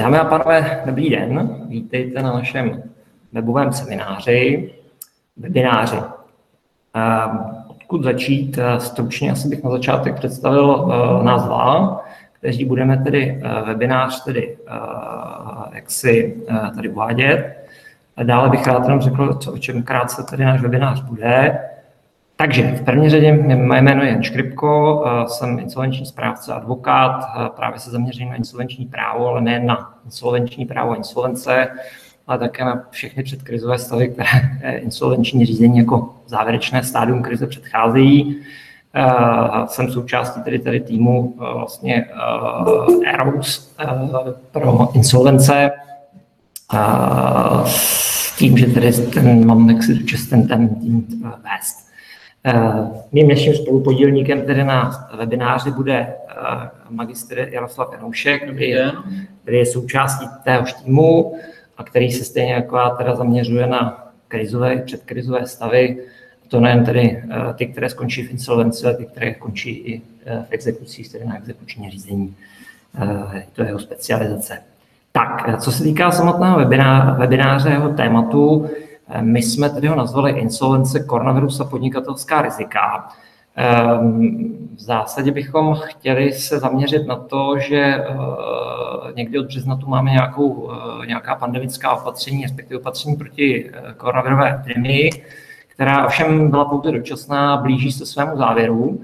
Dámy a pánové, dobrý den. Vítejte na našem webovém semináři, webináři. Odkud začít? Stručně asi bych na začátek představil nás dva, kteří budeme tedy webinář tedy jak si tady uvádět. Dále bych rád jenom řekl, co, o čem krátce tady náš webinář bude. Takže v první řadě moje jméno je Jan Škripko, jsem insolvenční správce, advokát, právě se zaměřím na insolvenční právo, ale ne na insolvenční právo insolvence, ale také na všechny předkrizové stavy, které insolvenční řízení jako závěrečné stádium krize předcházejí. Jsem součástí tedy, tedy týmu vlastně Eros pro insolvence s tím, že tedy ten, mám jak si ten, ten tým vést. Eh, mým dnešním spolupodílníkem tedy na webináři bude eh, magistr Jaroslav Janoušek, který je, který je součástí téhož týmu a který se stejně jako já teda zaměřuje na krizové, předkrizové stavy, to nejen tedy eh, ty, které skončí v insolvenci, ale ty, které končí i v exekucích, tedy na exekuční řízení. To je jeho specializace. Tak, co se týká samotného webináře, jeho tématu, my jsme tedy ho nazvali insolvence, koronavirus a podnikatelská rizika. Ehm, v zásadě bychom chtěli se zaměřit na to, že eh, někdy od března tu máme nějakou, eh, nějaká pandemická opatření, respektive opatření proti eh, koronavirové epidemii, která ovšem byla pouze dočasná, blíží se svému závěru.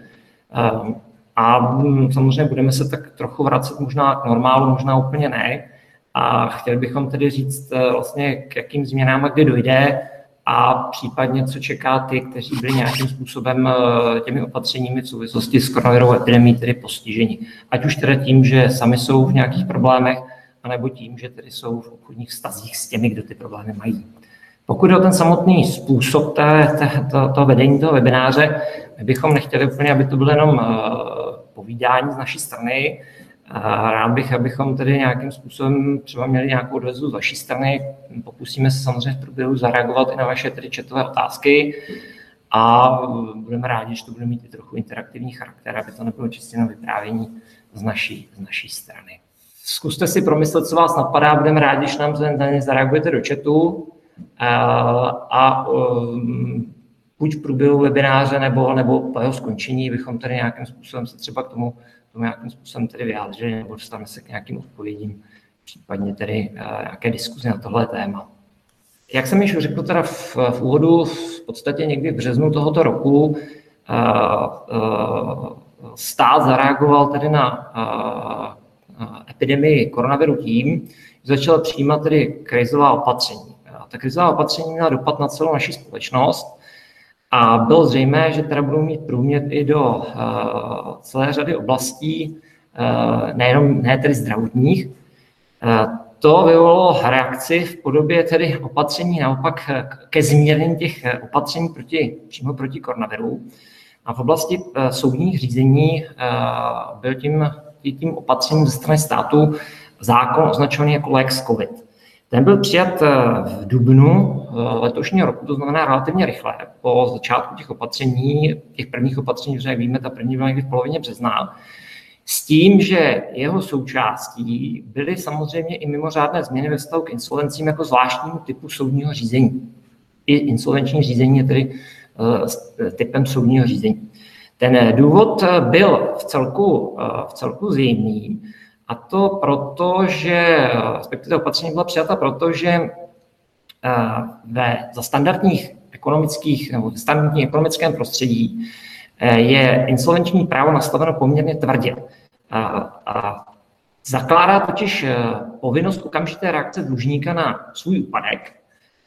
Ehm, a hm, samozřejmě budeme se tak trochu vracet možná k normálu, možná úplně ne. A chtěli bychom tedy říct eh, vlastně, k jakým změnám a kdy dojde a případně, co čeká ty, kteří byli nějakým způsobem eh, těmi opatřeními v souvislosti s koronavirovou epidemí tedy postiženi. Ať už teda tím, že sami jsou v nějakých problémech, anebo tím, že tedy jsou v obchodních stazích s těmi, kdo ty problémy mají. Pokud je o ten samotný způsob té, té, to, to vedení toho webináře, my bychom nechtěli úplně, aby to bylo jenom uh, povídání z naší strany, a rád bych, abychom tedy nějakým způsobem třeba měli nějakou odvezu z vaší strany. Pokusíme se samozřejmě v průběhu zareagovat i na vaše tedy četové otázky a budeme rádi, že to bude mít i trochu interaktivní charakter, aby to nebylo čistě na vyprávění z naší, z naší strany. Zkuste si promyslet, co vás napadá, budeme rádi, když nám zareagujete do chatu a, a um, buď v průběhu webináře nebo, nebo po jeho skončení bychom tady nějakým způsobem se třeba k tomu tomu nějakým způsobem tedy vyjádřili nebo dostaneme se k nějakým odpovědím, případně tedy nějaké diskuzi na tohle téma. Jak jsem již řekl teda v, v úvodu, v podstatě někdy v březnu tohoto roku uh, uh, stát zareagoval tedy na epidemii koronaviru tím, že začal přijímat tedy krizová opatření. Ta krizová opatření měla dopad na celou naši společnost a bylo zřejmé, že teda budou mít průměr i do uh, celé řady oblastí, uh, nejenom ne tedy zdravotních. Uh, to vyvolalo reakci v podobě tedy opatření naopak ke zmírnění těch opatření proti, přímo proti koronaviru. A v oblasti soudních řízení byl tím, tím opatřením ze strany státu zákon označovaný jako Lex COVID. Ten byl přijat eh, v dubnu eh, letošního roku, to znamená relativně rychle, po začátku těch opatření, těch prvních opatření, že jak víme, ta první byla někdy v polovině března, s tím, že jeho součástí byly samozřejmě i mimořádné změny ve vztahu k insolvencím jako zvláštnímu typu soudního řízení. I insolvenční řízení je tedy uh, typem soudního řízení. Ten důvod byl v celku, uh, v celku zjemný, a to proto, že, respektive opatření byla přijata proto, že eh, ve, za standardních ekonomických nebo v standardním ekonomickém prostředí eh, je insolvenční právo nastaveno poměrně tvrdě. A, a zakládá totiž eh, povinnost okamžité reakce dlužníka na svůj úpadek.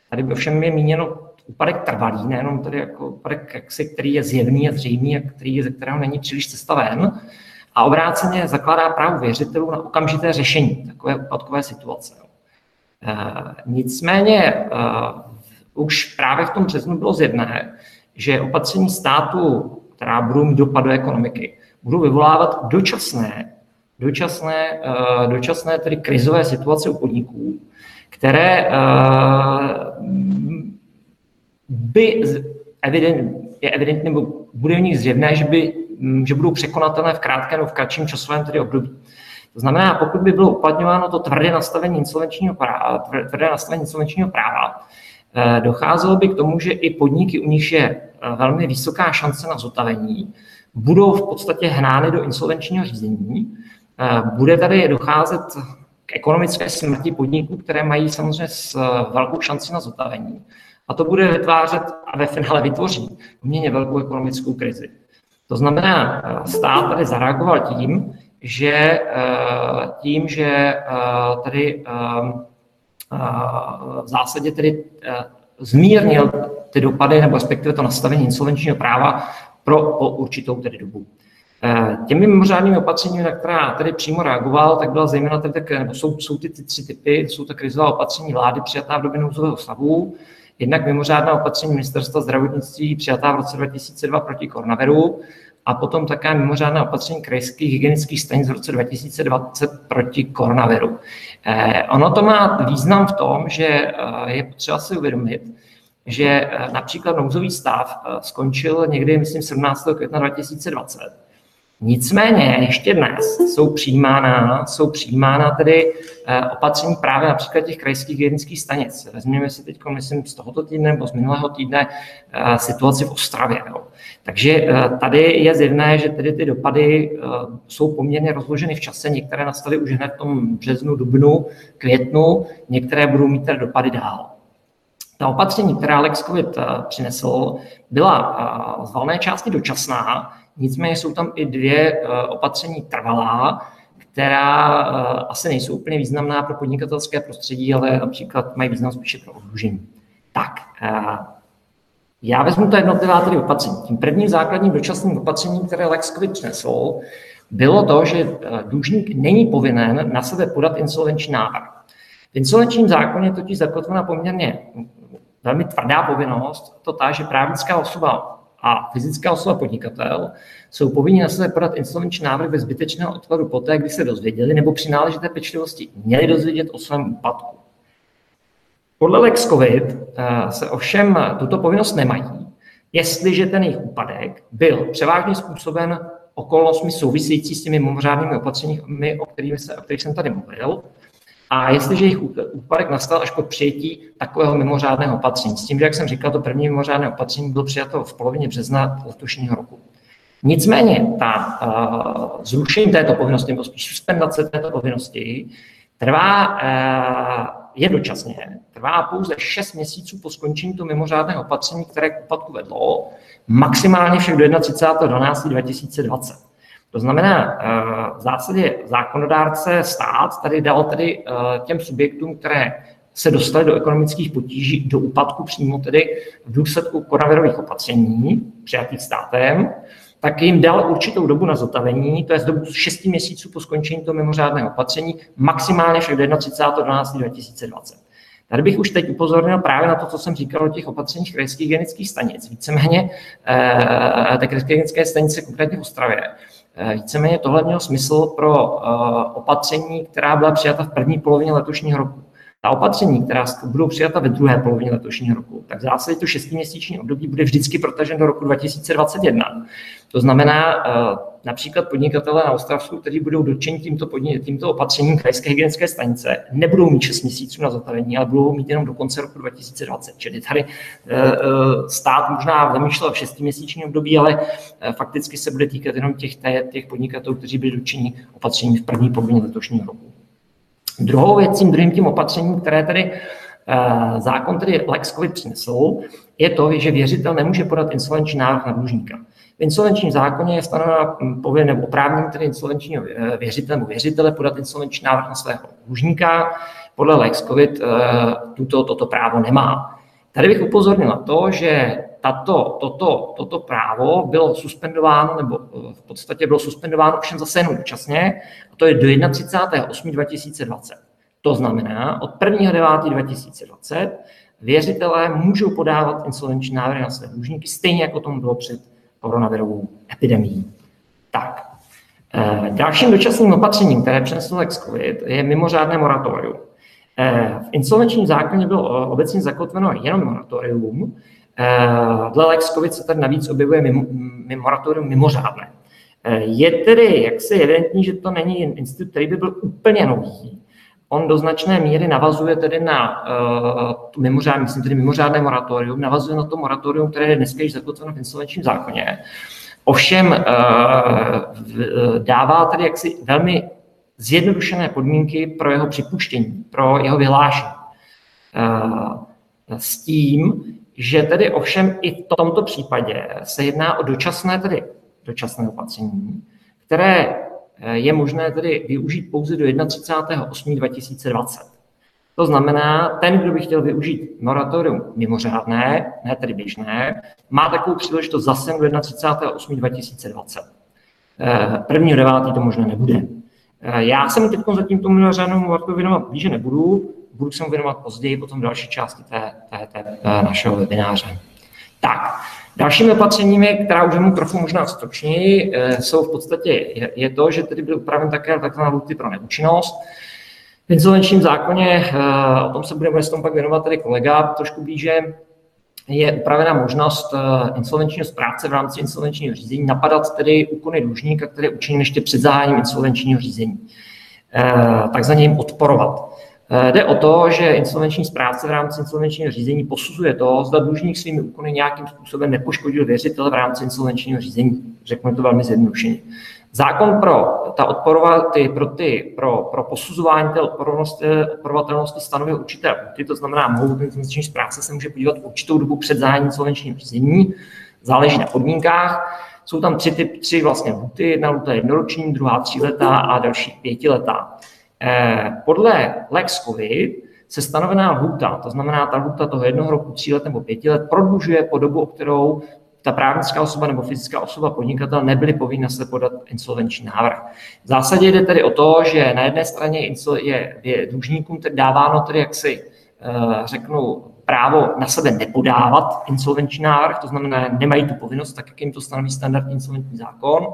Tady by ovšem je míněno úpadek trvalý, nejenom tedy jako úpadek, jaksi, který je zjevný a zřejmý, a který, ze kterého není příliš cesta ven, a obráceně zakládá právo věřitelů na okamžité řešení takové úpadkové situace. E, nicméně e, už právě v tom březnu bylo zjedné, že opatření státu, která budou mít dopad do ekonomiky, budou vyvolávat dočasné, dočasné, e, dočasné tedy krizové situace u podniků, které by evident, je evidentně, nebo bude v nich zjevné, že by Mm, že budou překonatelné v krátkém nebo v kratším časovém tedy období. To znamená, pokud by bylo uplatňováno to tvrdé nastavení insolvenčního práva, tvrdé nastavení insolvenčního práva docházelo by k tomu, že i podniky, u nich je velmi vysoká šance na zotavení, budou v podstatě hnány do insolvenčního řízení. Bude tady docházet k ekonomické smrti podniků, které mají samozřejmě s velkou šanci na zotavení. A to bude vytvářet a ve finále vytvoří poměrně velkou ekonomickou krizi. To znamená, stát tady zareagoval tím, že tím, že tady v zásadě tedy zmírnil ty dopady, nebo respektive to nastavení insolvenčního práva pro po určitou tedy dobu. Těmi mimořádnými opatřeními, na která tedy přímo reagoval, tak byla zejména tedy, nebo jsou, jsou ty, ty tři typy, jsou to krizová opatření vlády přijatá v době nouzového stavu, jednak mimořádná opatření ministerstva zdravotnictví přijatá v roce 2002 proti koronaviru a potom také mimořádná opatření krajských hygienických stanic v roce 2020 proti koronaviru. Eh, ono to má význam v tom, že eh, je potřeba si uvědomit, že eh, například nouzový stav skončil někdy, myslím, 17. května 2020 Nicméně ještě dnes jsou přijímána, jsou přijímána tedy eh, opatření právě například těch krajských hygienických stanic. Vezměme si teď, myslím, z tohoto týdne nebo z minulého týdne eh, situaci v Ostravě. Jo. Takže eh, tady je zjevné, že tedy ty dopady jsou poměrně rozloženy v čase. Některé nastaly už hned v tom březnu, dubnu, květnu, některé budou mít tedy dopady dál. Ta opatření, která Alex COVID přinesl, byla z valné části dočasná, Nicméně jsou tam i dvě eh, opatření trvalá, která eh, asi nejsou úplně významná pro podnikatelské prostředí, ale například mají význam spíše pro oddlužení. Tak, eh, já vezmu to jednotlivá tedy opatření. Tím prvním základním dočasným opatřením, které Lex COVID přinesl, bylo to, že dlužník není povinen na sebe podat insolvenční návrh. V insolvenčním zákoně totiž zakotvena poměrně velmi tvrdá povinnost, to ta, že právnická osoba a fyzická osoba podnikatel jsou povinni na sebe podat insolvenční návrh bez zbytečného odkladu poté, kdy se dozvěděli nebo při náležité pečlivosti měli dozvědět o svém úpadku. Podle Lex COVID eh, se ovšem tuto povinnost nemají, jestliže ten jejich úpadek byl převážně způsoben okolnostmi související s těmi mimořádnými opatřeními, o se, o kterých jsem tady mluvil, a jestliže jejich úpadek nastal až po přijetí takového mimořádného opatření, s tím, že, jak jsem říkal, to první mimořádné opatření bylo přijato v polovině března letošního roku. Nicméně ta uh, zrušení této povinnosti, nebo spíš suspendace této povinnosti, trvá, uh, je dočasně, trvá pouze 6 měsíců po skončení toho mimořádného opatření, které k úpadku vedlo, maximálně však do 31.12.2020. To znamená, eh, v zásadě zákonodárce stát tady dal tedy eh, těm subjektům, které se dostaly do ekonomických potíží, do úpadku přímo tedy v důsledku koronavirových opatření přijatých státem, tak jim dal určitou dobu na zotavení, to je z dobu 6 měsíců po skončení toho mimořádného opatření, maximálně však do 31.12.2020. Tady bych už teď upozornil právě na to, co jsem říkal o těch opatřeních krajských hygienických stanic. Víceméně eh, té krajské hygienické stanice, konkrétně v Ostravě, víceméně tohle mělo smysl pro eh, opatření, která byla přijata v první polovině letošního roku. Ta opatření, která budou přijata ve druhé polovině letošního roku, tak v zásadě to šestiměsíční období bude vždycky protažen do roku 2021. To znamená, eh, například podnikatele na Ostravsku, kteří budou dotčeni tímto, tímto opatřením krajské hygienické stanice, nebudou mít 6 měsíců na zatavení, ale budou mít jenom do konce roku 2020. Čili tady stát možná zamýšlel v šestiměsíčním období, ale fakticky se bude týkat jenom těch, těch podnikatelů, kteří byli dotčeni opatření v první polovině letošního roku. Druhou věcí, druhým tím opatřením, které tedy uh, zákon tedy Lex COVID přinesl, je to, že věřitel nemůže podat insolvenční návrh na dlužníka. V insolvenčním zákoně je stanovena hm, povinnost nebo oprávnění tedy insolvenčního eh, věřitele nebo věřitele podat insolvenční návrh na svého dlužníka. Podle Lex COVID uh, tuto, toto právo nemá. Tady bych upozornil na to, že tato, toto, toto právo bylo suspendováno, nebo eh, v podstatě bylo suspendováno všem zase jenom dočasně, a to je do 31.8.2020. To znamená, od 1.9.2020 věřitelé můžou podávat insolvenční návrhy na své dlužníky, stejně jako tomu bylo před koronavirovou epidemií. Tak, eh, dalším dočasným opatřením, které přinesl Lex COVID, je mimořádné moratorium. Eh, v insolvenčním zákoně bylo obecně zakotveno jenom moratorium, Eh, dle Lex COVID se tady navíc objevuje mimo, moratorium mimořádné. Je tedy jaksi evidentní, že to není institut, který by byl úplně nový. On do značné míry navazuje tedy na uh, mimořádné, myslím tedy mimořádné moratorium, navazuje na to moratorium, které je dneska již zakotveno v insolvenčním zákoně. Ovšem uh, dává tedy jaksi velmi zjednodušené podmínky pro jeho připuštění, pro jeho vyhlášení. Uh, s tím, že tedy ovšem i v tomto případě se jedná o dočasné, tedy dočasné opatření, které je možné tedy využít pouze do 31.8.2020. To znamená, ten, kdo by chtěl využít moratorium mimořádné, ne tedy běžné, má takovou příležitost zase do 31.8.2020. Eh, prvního devátý to možná nebude. Eh, já jsem teď zatím tomu mimořádnému moratorium věnovat blíže nebudu, budu se mu věnovat později, potom další části té, té, té, té našeho webináře. Tak, dalšími opatřeními, která už mu trochu možná stručněji, eh, jsou v podstatě, je, to, že tedy byl upraven také takzvaná lhuty pro neúčinnost. V insolvenčním zákoně, eh, o tom se budeme s tom pak věnovat tady kolega trošku blíže, je upravena možnost eh, insolvenčního správce v rámci insolvenčního řízení napadat tedy úkony dlužníka, které učiní ještě před zahájením insolvenčního řízení. Takzvaně jim odporovat. Eh, jde o to, že insolvenční správce v rámci insolvenčního řízení posuzuje to, zda dlužník svými úkony nějakým způsobem nepoškodil věřitele v rámci insolvenčního řízení. Řeknu to velmi zjednodušeně. Zákon pro, ta odporova, ty, pro, ty, pro, pro posuzování té odporovatelnosti stanovuje určité lhuty, to znamená, mohou insolvenční správce se může podívat určitou dobu před zahájením insolvenčního řízení, záleží na podmínkách. Jsou tam tři, typ, tři vlastně lhuty, jedna lhuta jednoroční, druhá tříletá a další pětiletá. Eh, podle Lex COVID se stanovená lhuta, to znamená ta lhuta toho jednoho roku, tří let nebo pěti let, prodlužuje po dobu, o kterou ta právnická osoba nebo fyzická osoba podnikatel nebyly povinna se podat insolvenční návrh. V zásadě jde tedy o to, že na jedné straně je, je dlužníkům tedy dáváno tedy jaksi, eh, řeknu, právo na sebe nepodávat insolvenční návrh, to znamená, nemají tu povinnost, tak jak jim to stanoví standardní insolvenční zákon.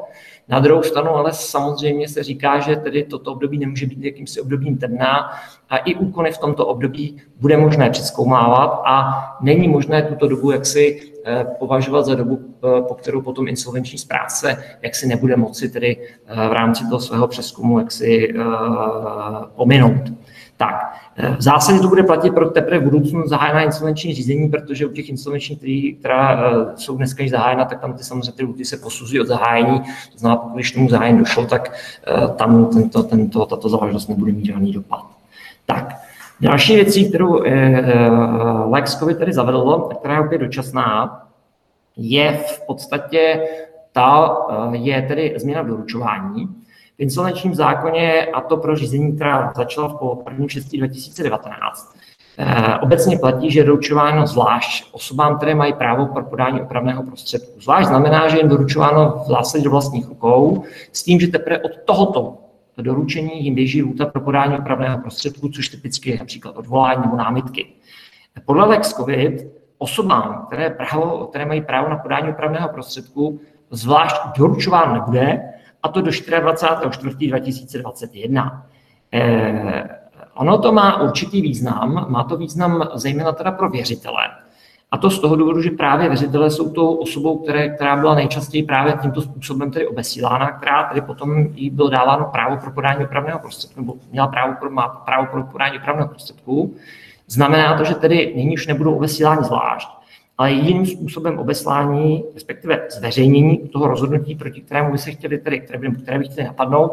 Na druhou stranu ale samozřejmě se říká, že tedy toto období nemůže být jakýmsi obdobím temná a i úkony v tomto období bude možné přeskoumávat a není možné tuto dobu jaksi eh, považovat za dobu, eh, po kterou potom insolvenční správce jaksi nebude moci tedy eh, v rámci toho svého přeskumu jaksi pominout. Tak, v zásadě to bude platit pro teprve v budoucnu zahájená insolvenční řízení, protože u těch insolvenčních, která jsou dneska již zahájena, tak tam ty samozřejmě ty lhuty se posuzují od zahájení. To znamená, když tomu zahájení došlo, tak tam tento, tento, tato záležitost nebude mít žádný dopad. Tak, další věcí, kterou Lex COVID tedy zavedl, která je opět dočasná, je v podstatě ta, eh, je tedy změna doručování. V insolvenčním zákoně, a to pro řízení, která začala po 1. 6. 2019, obecně platí, že je doručováno zvlášť osobám, které mají právo pro podání opravného prostředku. Zvlášť znamená, že je doručováno v zásadě do vlastních rukou, s tím, že teprve od tohoto doručení jim běží lůta pro podání opravného prostředku, což typicky je například odvolání nebo námitky. Podle Lex COVID osobám, které, právo, které mají právo na podání opravného prostředku, zvlášť doručován nebude, a to do 24.4.2021. Eh, ono to má určitý význam, má to význam zejména teda pro věřitele. A to z toho důvodu, že právě věřitelé jsou tou osobou, které, která byla nejčastěji právě tímto způsobem tedy obesílána, která tedy potom jí bylo dáváno právo pro podání opravného prostředku, nebo měla právo pro, má právo pro podání opravného prostředku. Znamená to, že tedy nyní už nebudou obesíláni zvlášť, ale jiným způsobem obeslání, respektive zveřejnění toho rozhodnutí, proti kterému by se chtěli tedy, které by, které by chtěli napadnout,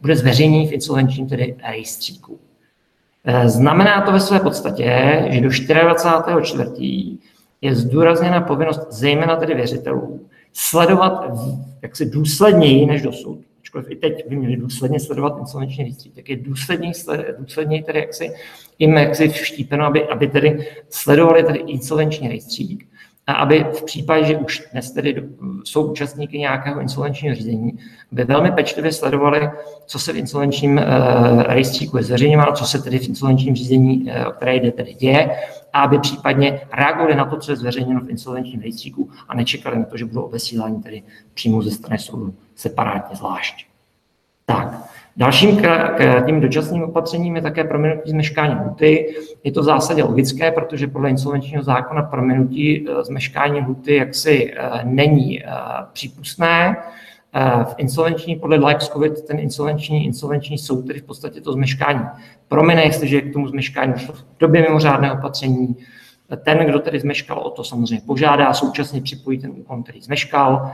bude zveřejnění v insolvenčním tedy rejstříku. Eh, znamená to ve své podstatě, že do 24. je zdůrazněna povinnost zejména tedy věřitelů sledovat jaksi důsledněji než dosud ačkoliv i teď by měli důsledně sledovat insolvenční rejstřík, tak je důsledněji, důsledněji tedy jaksi jim jaksi vštípeno, aby, aby tedy sledovali tedy insolvenční rejstřík a aby v případě, že už dnes tedy jsou účastníky nějakého insolvenčního řízení, by velmi pečlivě sledovali, co se v insolvenčním uh, rejstříku je zveřejňováno, co se tedy v insolvenčním řízení, uh, o které jde, tedy děje, a aby případně reagovali na to, co je zveřejněno v insolvenčním rejstříku a nečekali na to, že budou obesíláni tedy přímo ze strany soudu separátně zvlášť. Tak, Dalším tím dočasným opatřením je také prominutí zmeškání lhuty. Je to v zásadě logické, protože podle insolvenčního zákona prominutí eh, zmeškání lhuty jaksi eh, není eh, přípustné. v insolvenční, podle COVID, ten insolvenční, insolvenční soud, tedy v podstatě to zmeškání promine, jestliže k tomu zmeškání došlo v době mimořádného opatření, ten, kdo tedy zmeškal o to, samozřejmě požádá, současně připojí ten úkon, který zmeškal,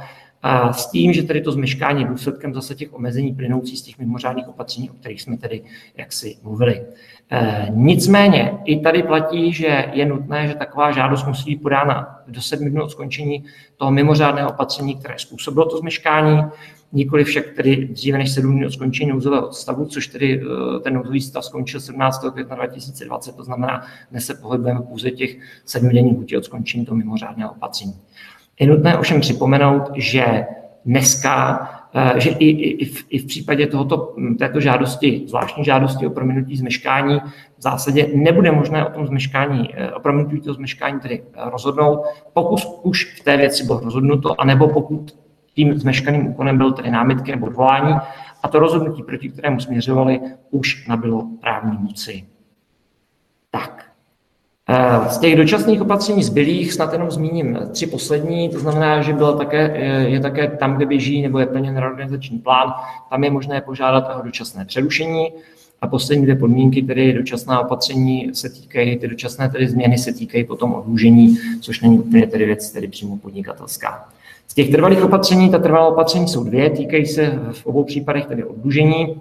s tím, že tedy to zmeškání je důsledkem zase těch omezení plynoucí z těch mimořádných opatření, o kterých jsme tedy jaksi mluvili. E, nicméně i tady platí, že je nutné, že taková žádost musí být podána do sedmi dnů od skončení toho mimořádného opatření, které způsobilo to zmeškání, nikoli však tedy dříve než sedm dní od skončení nouzového stavu, což tedy e, ten nouzový stav skončil 17. května 2020, to znamená, dnes se pohybujeme pouze těch sedmi denní od skončení toho mimořádného opatření. Je nutné ovšem připomenout, že dneska, eh, že i, i, v, i v případě tohoto, hm, této žádosti, zvláštní žádosti o prominutí zmeškání, v zásadě nebude možné o tom zmeškání, eh, o prominutí toho zmeškání tedy eh, rozhodnout, pokud už v té věci bylo rozhodnuto, anebo pokud tím zmeškaným úkonem byl tedy námitky nebo odvolání a to rozhodnutí, proti kterému směřovali, už nabylo právní moci. Tak. Eh, z těch dočasných opatření zbylých snad jenom zmíním tři poslední, to znamená, že byla také, eh, je také tam, kde běží nebo je plněn reorganizační plán, tam je možné požádat o dočasné přerušení. A poslední dvě podmínky, tedy dočasná opatření se týkají, ty dočasné tedy změny se týkají potom odlužení, což není úplně tedy věc tedy přímo podnikatelská. Z těch trvalých opatření, ta trvalá opatření jsou dvě, týkají se v obou případech tedy odlužení.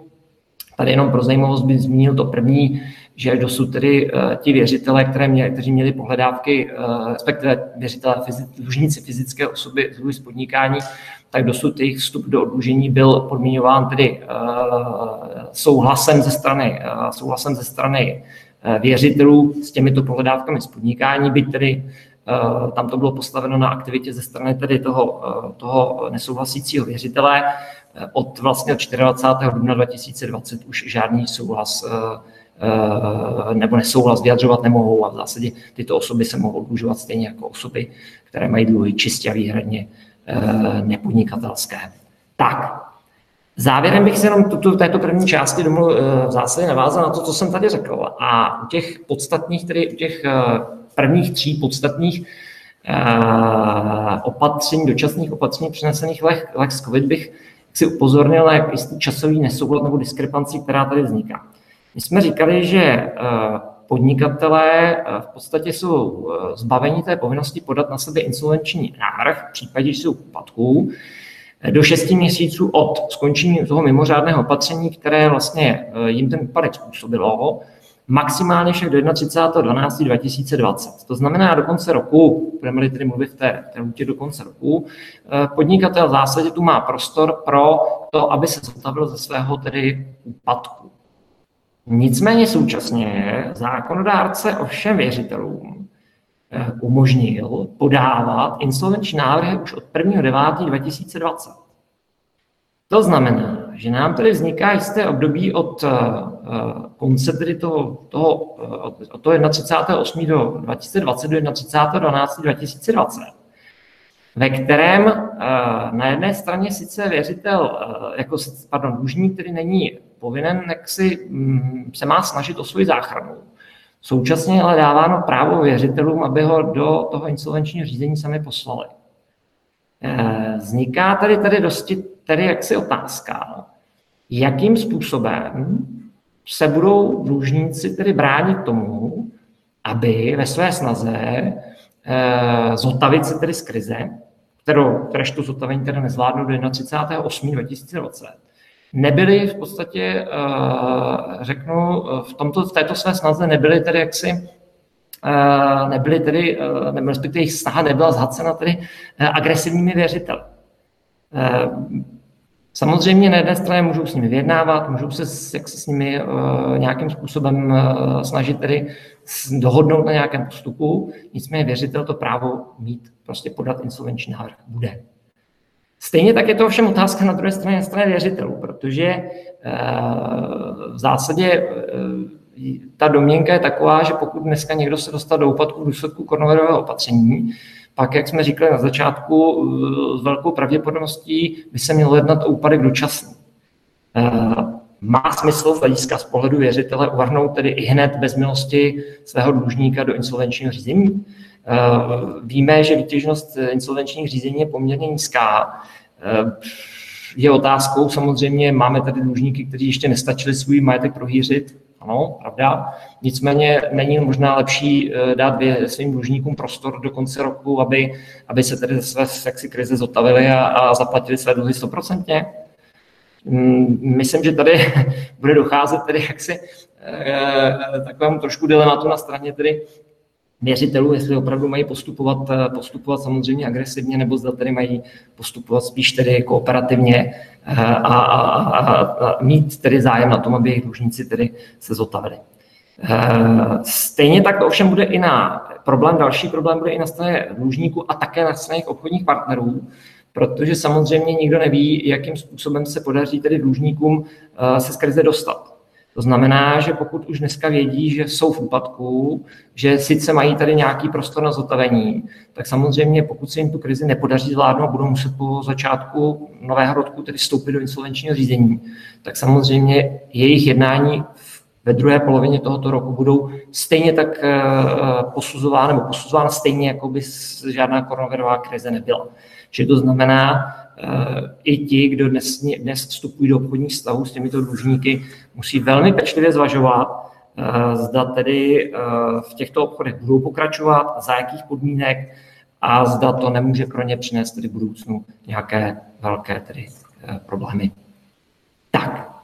Tady jenom pro zajímavost bych zmínil to první, že dosud tedy uh, ti věřitelé, které měli, kteří měli pohledávky, uh, respektive věřitelé, dlužníci fyzické osoby z podnikání, tak dosud jejich vstup do odlužení byl podmíňován tedy uh, souhlasem ze strany, uh, souhlasem ze strany uh, věřitelů s těmito pohledávkami z podnikání, byť tedy uh, tam to bylo postaveno na aktivitě ze strany tedy toho, uh, toho nesouhlasícího věřitele. Od vlastně 24. dubna 2020 už žádný souhlas uh, nebo nesouhlas vyjadřovat nemohou a v zásadě tyto osoby se mohou oddlužovat stejně jako osoby, které mají dluhy čistě a výhradně eh, nepodnikatelské. Tak, závěrem bych se jenom tuto, této první části domů eh, v zásadě navázal na to, co jsem tady řekl. A u těch podstatných, tedy u těch prvních tří podstatných opatření, dočasných opatření přenesených lex COVID bych si upozornil na jistý časový nesoulad nebo diskrepanci, která tady vzniká. My jsme říkali, že eh, podnikatelé eh, v podstatě jsou eh, zbaveni té povinnosti podat na sebe insolvenční návrh v případě, že jsou úpadků do 6 měsíců od skončení toho mimořádného opatření, které vlastně jim ten úpadek způsobilo, maximálně však do 31.12.2020. To znamená do konce roku, budeme tedy mluvit v té, té do konce roku, podnikatel v zásadě tu má prostor pro to, aby se zotavil ze svého tedy úpadku. Nicméně současně zákonodárce ovšem věřitelům eh, umožnil podávat insolvenční návrhy už od 1.9.2020. To znamená, že nám tady vzniká jisté období od eh, eh, konce tedy toho, toho, od toho 31.8. do 2020 do 31.12.2020, ve kterém na jedné straně sice věřitel, jako, pardon, dlužník, který není povinen jak si, mm, se má snažit o svoji záchranu. Současně ale dáváno právo věřitelům, aby ho do toho insolvenčního řízení sami poslali. Eh, vzniká tady, tady dosti tady jaksi otázka, jakým způsobem se budou dlužníci tedy bránit tomu, aby ve své snaze eh, zotavit se tedy z krize, kterou, kteréž zotavení tedy nezvládnou do 31. 2020, nebyly v podstatě, eh, řeknu, v, tomto, v této své snaze nebyly tedy jaksi eh, nebyly tedy, eh, nebo respektive jejich snaha nebyla zhacena tedy agresivními věřiteli. Samozřejmě na jedné straně můžou s nimi vyjednávat, můžou se, jak se s nimi nějakým způsobem snažit tedy dohodnout na nějakém postupu, nicméně věřitel to právo mít prostě podat insolvenční návrh bude. Stejně tak je to ovšem otázka na druhé straně, na straně věřitelů, protože eh, v zásadě eh, ta domněnka je taková, že pokud dneska někdo se dostal do úpadku v důsledku koronavirového opatření, pak, jak jsme říkali na začátku, s velkou pravděpodobností by se měl jednat o úpadek dočasný. Eh, má smysl z hlediska z pohledu věřitele uvrhnout tedy i hned bez milosti svého dlužníka do insolvenčního řízení? Víme, že výtěžnost insolvenčních řízení je poměrně nízká. je otázkou samozřejmě, máme tady dlužníky, kteří ještě nestačili svůj majetek prohýřit, ano, pravda. Nicméně není možná lepší eh, dát svým dlužníkům prostor do konce roku, aby, aby se tedy ze své sexy krize zotavili a, a zaplatili své dluhy stoprocentně? Mm, myslím, že tady bude docházet tedy jaksi eh, takovému trošku dilematu na straně tedy věřitelů, jestli opravdu mají postupovat, eh, postupovat samozřejmě agresivně, nebo zda tedy mají postupovat spíš tedy kooperativně eh, a, a, a, a mít tedy zájem na tom, aby jejich dlužníci tedy se zotavili. Eh, stejně tak to ovšem bude i na problém, další problém bude i na straně dlužníků a také na straně obchodních partnerů, protože samozřejmě nikdo neví, jakým způsobem se podaří tedy dlužníkům se z krize dostat. To znamená, že pokud už dneska vědí, že jsou v úpadku, že sice mají tady nějaký prostor na zotavení, tak samozřejmě pokud se jim tu krizi nepodaří zvládnout, budou muset po začátku nového roku tedy vstoupit do insolvenčního řízení, tak samozřejmě jejich jednání ve druhé polovině tohoto roku budou stejně tak eh, posuzována nebo posuzována stejně, jako by žádná koronavirová krize nebyla. Že to znamená, i ti, kdo dnes, dnes vstupují do obchodních stavů s těmito dlužníky, musí velmi pečlivě zvažovat, eh, zda tedy eh, v těchto obchodech budou pokračovat, za jakých podmínek a zda to nemůže pro ně přinést tedy v budoucnu nějaké velké tedy eh, problémy. Tak,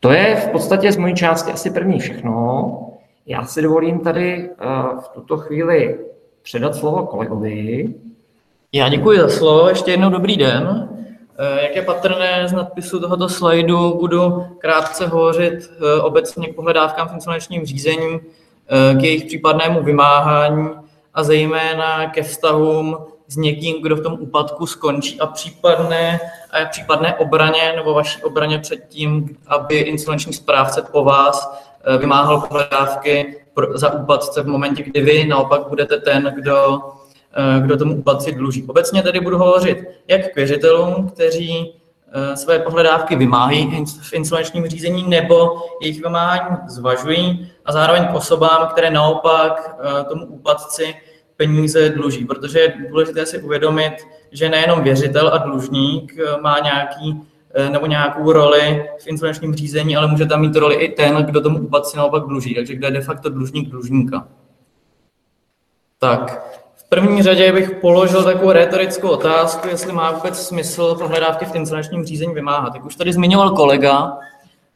to je v podstatě z mojí části asi první všechno. Já si dovolím tady v tuto chvíli předat slovo kolegovi. Já děkuji za slovo, ještě jednou dobrý den. Eh, jak je patrné z nadpisu tohoto slajdu, budu krátce hovořit eh, obecně k pohledávkám v insolvenčním řízení, eh, k jejich případnému vymáhání a zejména ke vztahům s někým, kdo v tom úpadku skončí a případné, a případné obraně nebo vaší obraně před tím, aby insolvenční správce po vás vymáhal pohledávky za úpadce v momentě, kdy vy naopak budete ten, kdo kdo tomu úpadci dluží. Obecně tedy budu hovořit jak k věřitelům, kteří eh, své pohledávky vymáhají v insolvenčním řízení nebo jejich vymáhání zvažují a zároveň k osobám, které naopak eh, tomu úpadci peníze dluží, protože je důležité si uvědomit, že nejenom věřitel a dlužník má nějaký nebo nějakou roli v insolvenčním řízení, ale může tam mít roli i ten, kdo tomu úpadci naopak dluží, takže kde je de facto dlužník dlužníka. Tak, první řadě bych položil takovou retorickou otázku, jestli má vůbec smysl pohledávky v insolvenčním řízení vymáhat. Jak už tady zmiňoval kolega,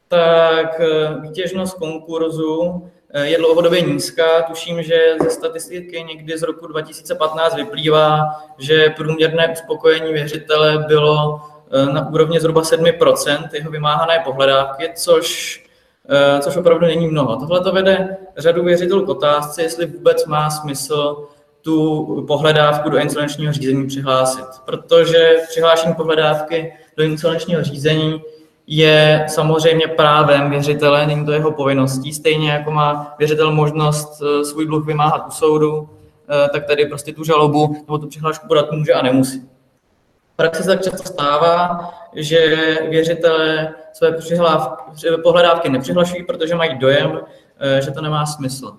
tak eh, výtěžnost konkurzu eh, je dlouhodobě nízká. Tuším, že ze statistiky někdy z roku 2015 vyplývá, že průměrné uspokojení věřitele bylo eh, na úrovni zhruba 7% jeho vymáhané pohledávky, což, což opravdu není mnoho. Tohle to vede řadu věřitelů k otázce, jestli vůbec má smysl tu pohledávku do insolvenčního řízení přihlásit, protože přihlášení pohledávky do insolvenčního řízení je samozřejmě právem věřitele, není to jeho povinností, stejně jako má věřitel možnost eh, svůj dluh vymáhat u soudu, eh, tak tedy prostě tu žalobu nebo tu přihlášku podat může a nemusí. V praxi se tak často stává, že věřitelé své pohledávky nepřihlašují, protože mají dojem, eh, že to nemá smysl.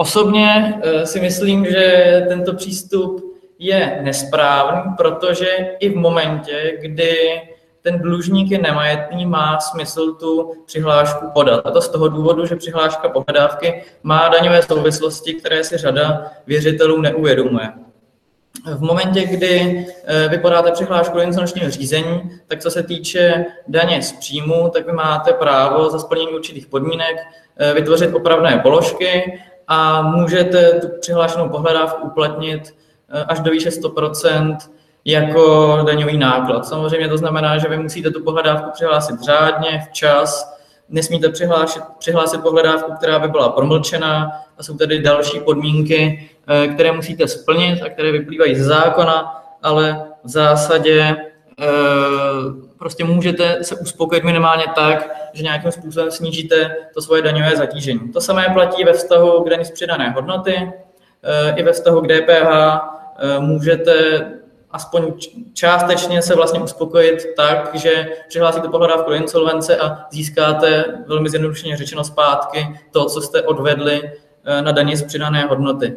Osobně eh, si myslím, že tento přístup je nesprávný, protože i v momentě, kdy ten dlužník je nemajetný, má smysl tu přihlášku podat. A to z toho důvodu, že přihláška pohledávky má daňové souvislosti, které si řada věřitelů neuvědomuje. V momentě, kdy eh, vy podáte přihlášku do insolvenčního řízení, tak co se týče daně z příjmu, tak vy máte právo za splnění určitých podmínek eh, vytvořit opravné položky a můžete tu přihlášenou pohledávku uplatnit eh, až do výše 100% jako daňový náklad. Samozřejmě to znamená, že vy musíte tu pohledávku přihlásit řádně, včas, nesmíte přihlásit, přihlásit pohledávku, která by byla promlčená a jsou tady další podmínky, eh, které musíte splnit a které vyplývají ze zákona, ale v zásadě prostě můžete se uspokojit minimálně tak, že nějakým způsobem snížíte to svoje daňové zatížení. To samé platí ve vztahu k daní z přidané hodnoty, eh, i ve vztahu k DPH eh, můžete aspoň částečně se vlastně uspokojit tak, že přihlásíte pohledávku do insolvence a získáte velmi zjednodušeně řečeno zpátky to, co jste odvedli eh, na daně z přidané hodnoty.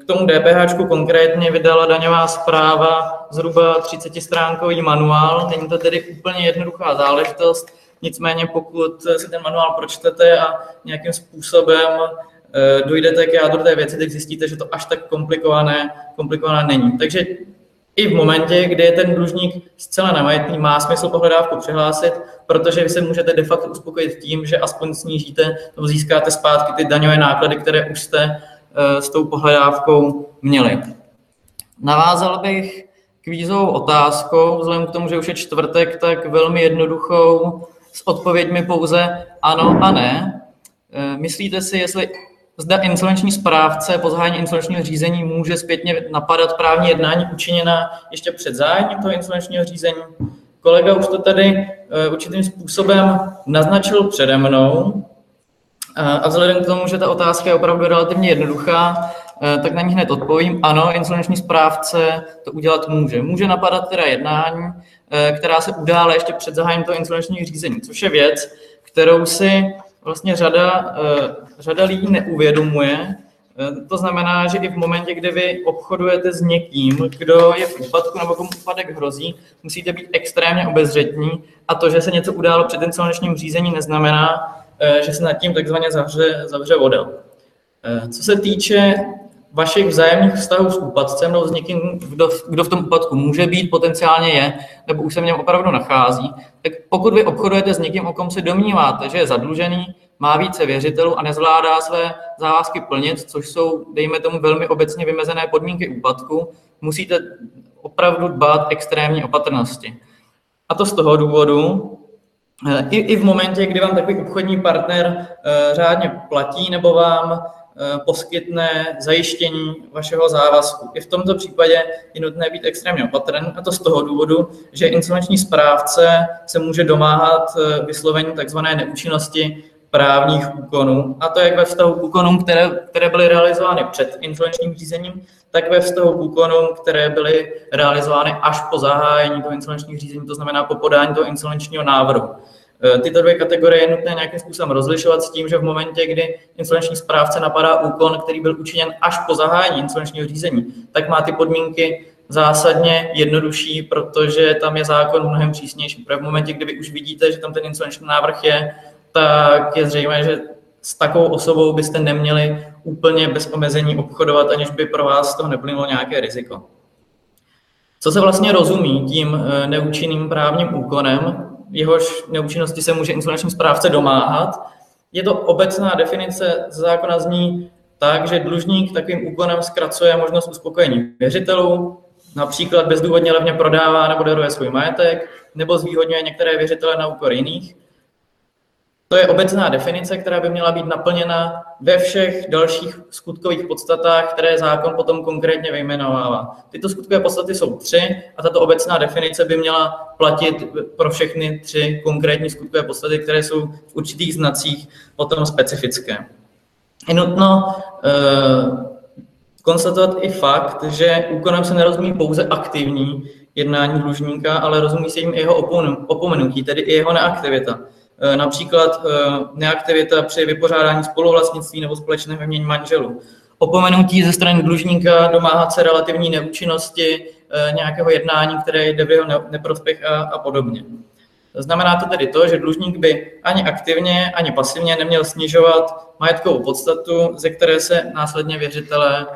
K tomu DPH konkrétně vydala daňová zpráva zhruba 30-stránkový manuál. Není to tedy úplně jednoduchá záležitost, nicméně pokud si ten manuál pročtete a nějakým způsobem eh, dojdete k jádru té věci, tak zjistíte, že to až tak komplikované, komplikované není. Takže i v momentě, kdy je ten dlužník zcela nemajetný, má smysl pohledávku přihlásit, protože vy se můžete de facto uspokojit tím, že aspoň snížíte nebo získáte zpátky ty daňové náklady, které už jste s tou pohledávkou měli. Navázal bych kvízovou otázkou, vzhledem k tomu, že už je čtvrtek, tak velmi jednoduchou s odpověďmi pouze ano a ne. Eh, myslíte si, jestli zda insolvenční správce po zahájení insolvenčního řízení může zpětně napadat právní jednání učiněna ještě před zahájením toho insolvenčního řízení? Kolega už to tady eh, určitým způsobem naznačil přede mnou, a vzhledem k tomu, že ta otázka je opravdu relativně jednoduchá, eh, tak na ní hned odpovím. Ano, insolvenční správce to udělat může. Může napadat teda jednání, eh, která se udále ještě před zahájením toho insolvenčního řízení, což je věc, kterou si vlastně řada, eh, řada lidí neuvědomuje. To znamená, že i v momentě, kdy vy obchodujete s někým, kdo je v úpadku nebo komu úpadek hrozí, musíte být extrémně obezřetní a to, že se něco událo před insolvenčním řízení, neznamená, Eh, že se nad tím takzvaně zavře, zavře voda. Eh, co se týče vašich vzájemných vztahů s úpadcem nebo s někým, kdo, kdo v tom úpadku může být, potenciálně je, nebo už se v něm opravdu nachází, tak pokud vy obchodujete s někým, o kom se domníváte, že je zadlužený, má více věřitelů a nezvládá své závazky plnit, což jsou, dejme tomu, velmi obecně vymezené podmínky úpadku, musíte opravdu dbát extrémní opatrnosti. A to z toho důvodu, Eh, I, I v momentě, kdy vám takový obchodní partner uh, řádně platí nebo vám uh, poskytne zajištění vašeho závazku. I v tomto případě je nutné být extrémně opatrný, a to z toho důvodu, že insolvenční správce se může domáhat uh, vyslovení tzv. neúčinnosti právních úkonů, a to jak ve vztahu k úkonům, které, které byly realizovány před insolvenčním řízením, tak ve vztahu k úkonům, které byly realizovány až po zahájení toho insolvenčního řízení, to znamená po podání toho insolvenčního návrhu. E, tyto dvě kategorie je nutné nějakým způsobem rozlišovat s tím, že v momentě, kdy insolvenční správce napadá úkon, který byl učiněn až po zahájení insolvenčního řízení, tak má ty podmínky zásadně jednodušší, protože tam je zákon mnohem přísnější. Protože v momentě, kdy vy už vidíte, že tam ten insolvenční návrh je, tak je zřejmé, že s takovou osobou byste neměli úplně bez omezení obchodovat, aniž by pro vás toho neplynulo nějaké riziko. Co se vlastně rozumí tím eh, neúčinným právním úkonem, jehož neúčinnosti se může insolvenční správce domáhat, je to obecná definice zákona zní tak, že dlužník takovým úkonem zkracuje možnost uspokojení věřitelů, například bezdůvodně levně prodává nebo daruje svůj majetek, nebo zvýhodňuje některé věřitele na úkor jiných, to je obecná definice, která by měla být naplněna ve všech dalších skutkových podstatách, které zákon potom konkrétně vyjmenovává. Tyto skutkové podstaty jsou tři a tato obecná definice by měla platit pro všechny tři konkrétní skutkové podstaty, které jsou v určitých znacích potom specifické. Je nutno uh, konstatovat i fakt, že úkonem se nerozumí pouze aktivní jednání dlužníka, ale rozumí se jim i jeho opomenutí, tedy i jeho neaktivita. Eh, například eh, neaktivita při vypořádání spoluvlastnictví nebo společného vymění manželů. Opomenutí ze strany dlužníka domáhat se relativní neúčinnosti eh, nějakého jednání, které jde v jeho neprospěch a, a podobně. Znamená to tedy to, že dlužník by ani aktivně, ani pasivně neměl snižovat majetkovou podstatu, ze které se následně věřitelé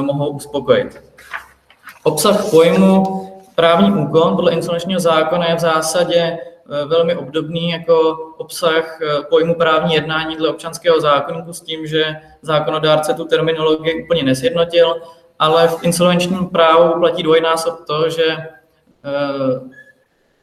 mohou uspokojit. Obsah pojmu právní úkon podle insolvenčního zákona je v zásadě velmi obdobný jako obsah eh, pojmu právní jednání dle občanského zákonníku s tím, že zákonodárce tu terminologii úplně nesjednotil, ale v insolvenčním právu platí dvojnásob to, že eh,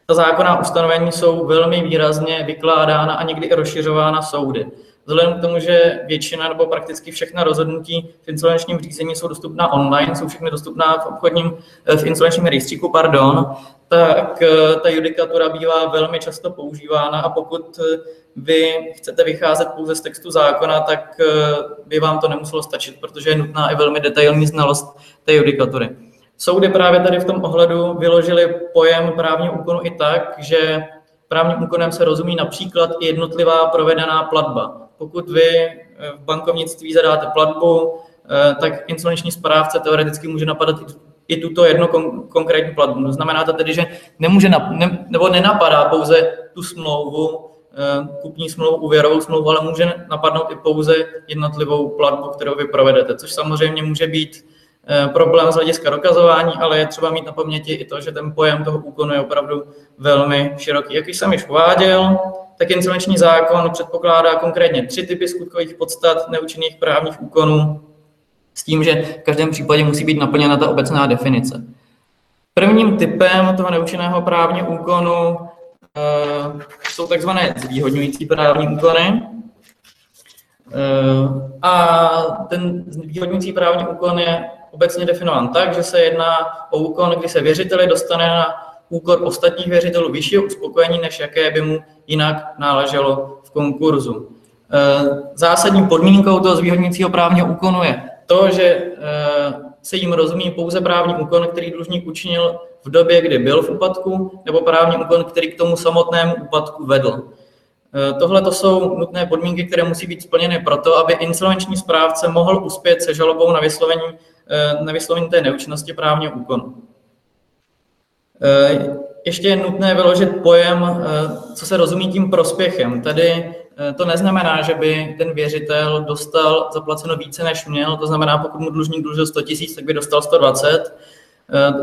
ta zákonná ustanovení jsou velmi výrazně vykládána a někdy i rozšiřována soudy. Vzhledem k tomu, že většina nebo prakticky všechna rozhodnutí v insolvenčním řízení jsou dostupná online, jsou všechny dostupná v obchodním, v insolvenčním rejstříku, pardon, tak eh, ta judikatura bývá velmi často používána a pokud eh, vy chcete vycházet pouze z textu zákona, tak eh, by vám to nemuselo stačit, protože je nutná i velmi detailní znalost té judikatury. Soudy právě tady v tom ohledu vyložili pojem právního úkonu i tak, že právním úkonem se rozumí například i jednotlivá provedená platba. Pokud vy v bankovnictví zadáte platbu, tak insolvenční správce teoreticky může napadat i tuto jedno kon- konkrétní platbu. To znamená to tedy, že nemůže nap- ne, nebo nenapadá pouze tu smlouvu, kupní smlouvu, úvěrovou smlouvu, ale může napadnout i pouze jednotlivou platbu, kterou vy provedete, což samozřejmě může být Eh, problém z hlediska dokazování, ale je třeba mít na paměti i to, že ten pojem toho úkonu je opravdu velmi široký. Jak jsem již uváděl, tak insolvenční zákon předpokládá konkrétně tři typy skutkových podstat neúčinných právních úkonů s tím, že v každém případě musí být naplněna ta obecná definice. Prvním typem toho neúčinného právního úkonu uh, jsou takzvané zvýhodňující právní úkony. Uh, a ten zvýhodňující právní úkon je obecně definován tak, že se jedná o úkon, kdy se věřiteli dostane na úkor ostatních věřitelů vyššího uspokojení, než jaké by mu jinak náleželo v konkurzu. E, zásadní podmínkou toho zvýhodňujícího právního úkonu je to, že e, se jim rozumí pouze právní úkon, který dlužník učinil v době, kdy byl v úpadku, nebo právní úkon, který k tomu samotnému úpadku vedl. E, tohle to jsou nutné podmínky, které musí být splněny proto, aby insolvenční správce mohl uspět se žalobou na vyslovení Eh, na vyslovení té neúčinnosti právního úkonu. Eh, ještě je nutné vyložit pojem, eh, co se rozumí tím prospěchem. Tady to neznamená, že by ten věřitel dostal zaplaceno více, než měl, to znamená, pokud mu dlužník dlužil 100 tisíc, tak by dostal 120.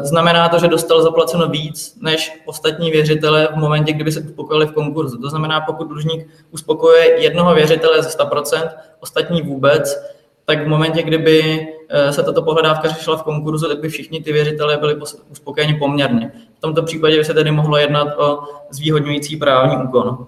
Znamená to, že dostal zaplaceno víc než ostatní věřitele v momentě, kdyby se uspokojili v konkurzu. To znamená, pokud dlužník uspokojuje jednoho věřitele ze 100%, ostatní vůbec, tak v momentě, kdyby eh, se tato pohledávka řešila v konkurzu, tak by všichni ty věřitelé byli uspokojeni poměrně. V tomto případě by se tedy mohlo jednat o zvýhodňující právní úkon.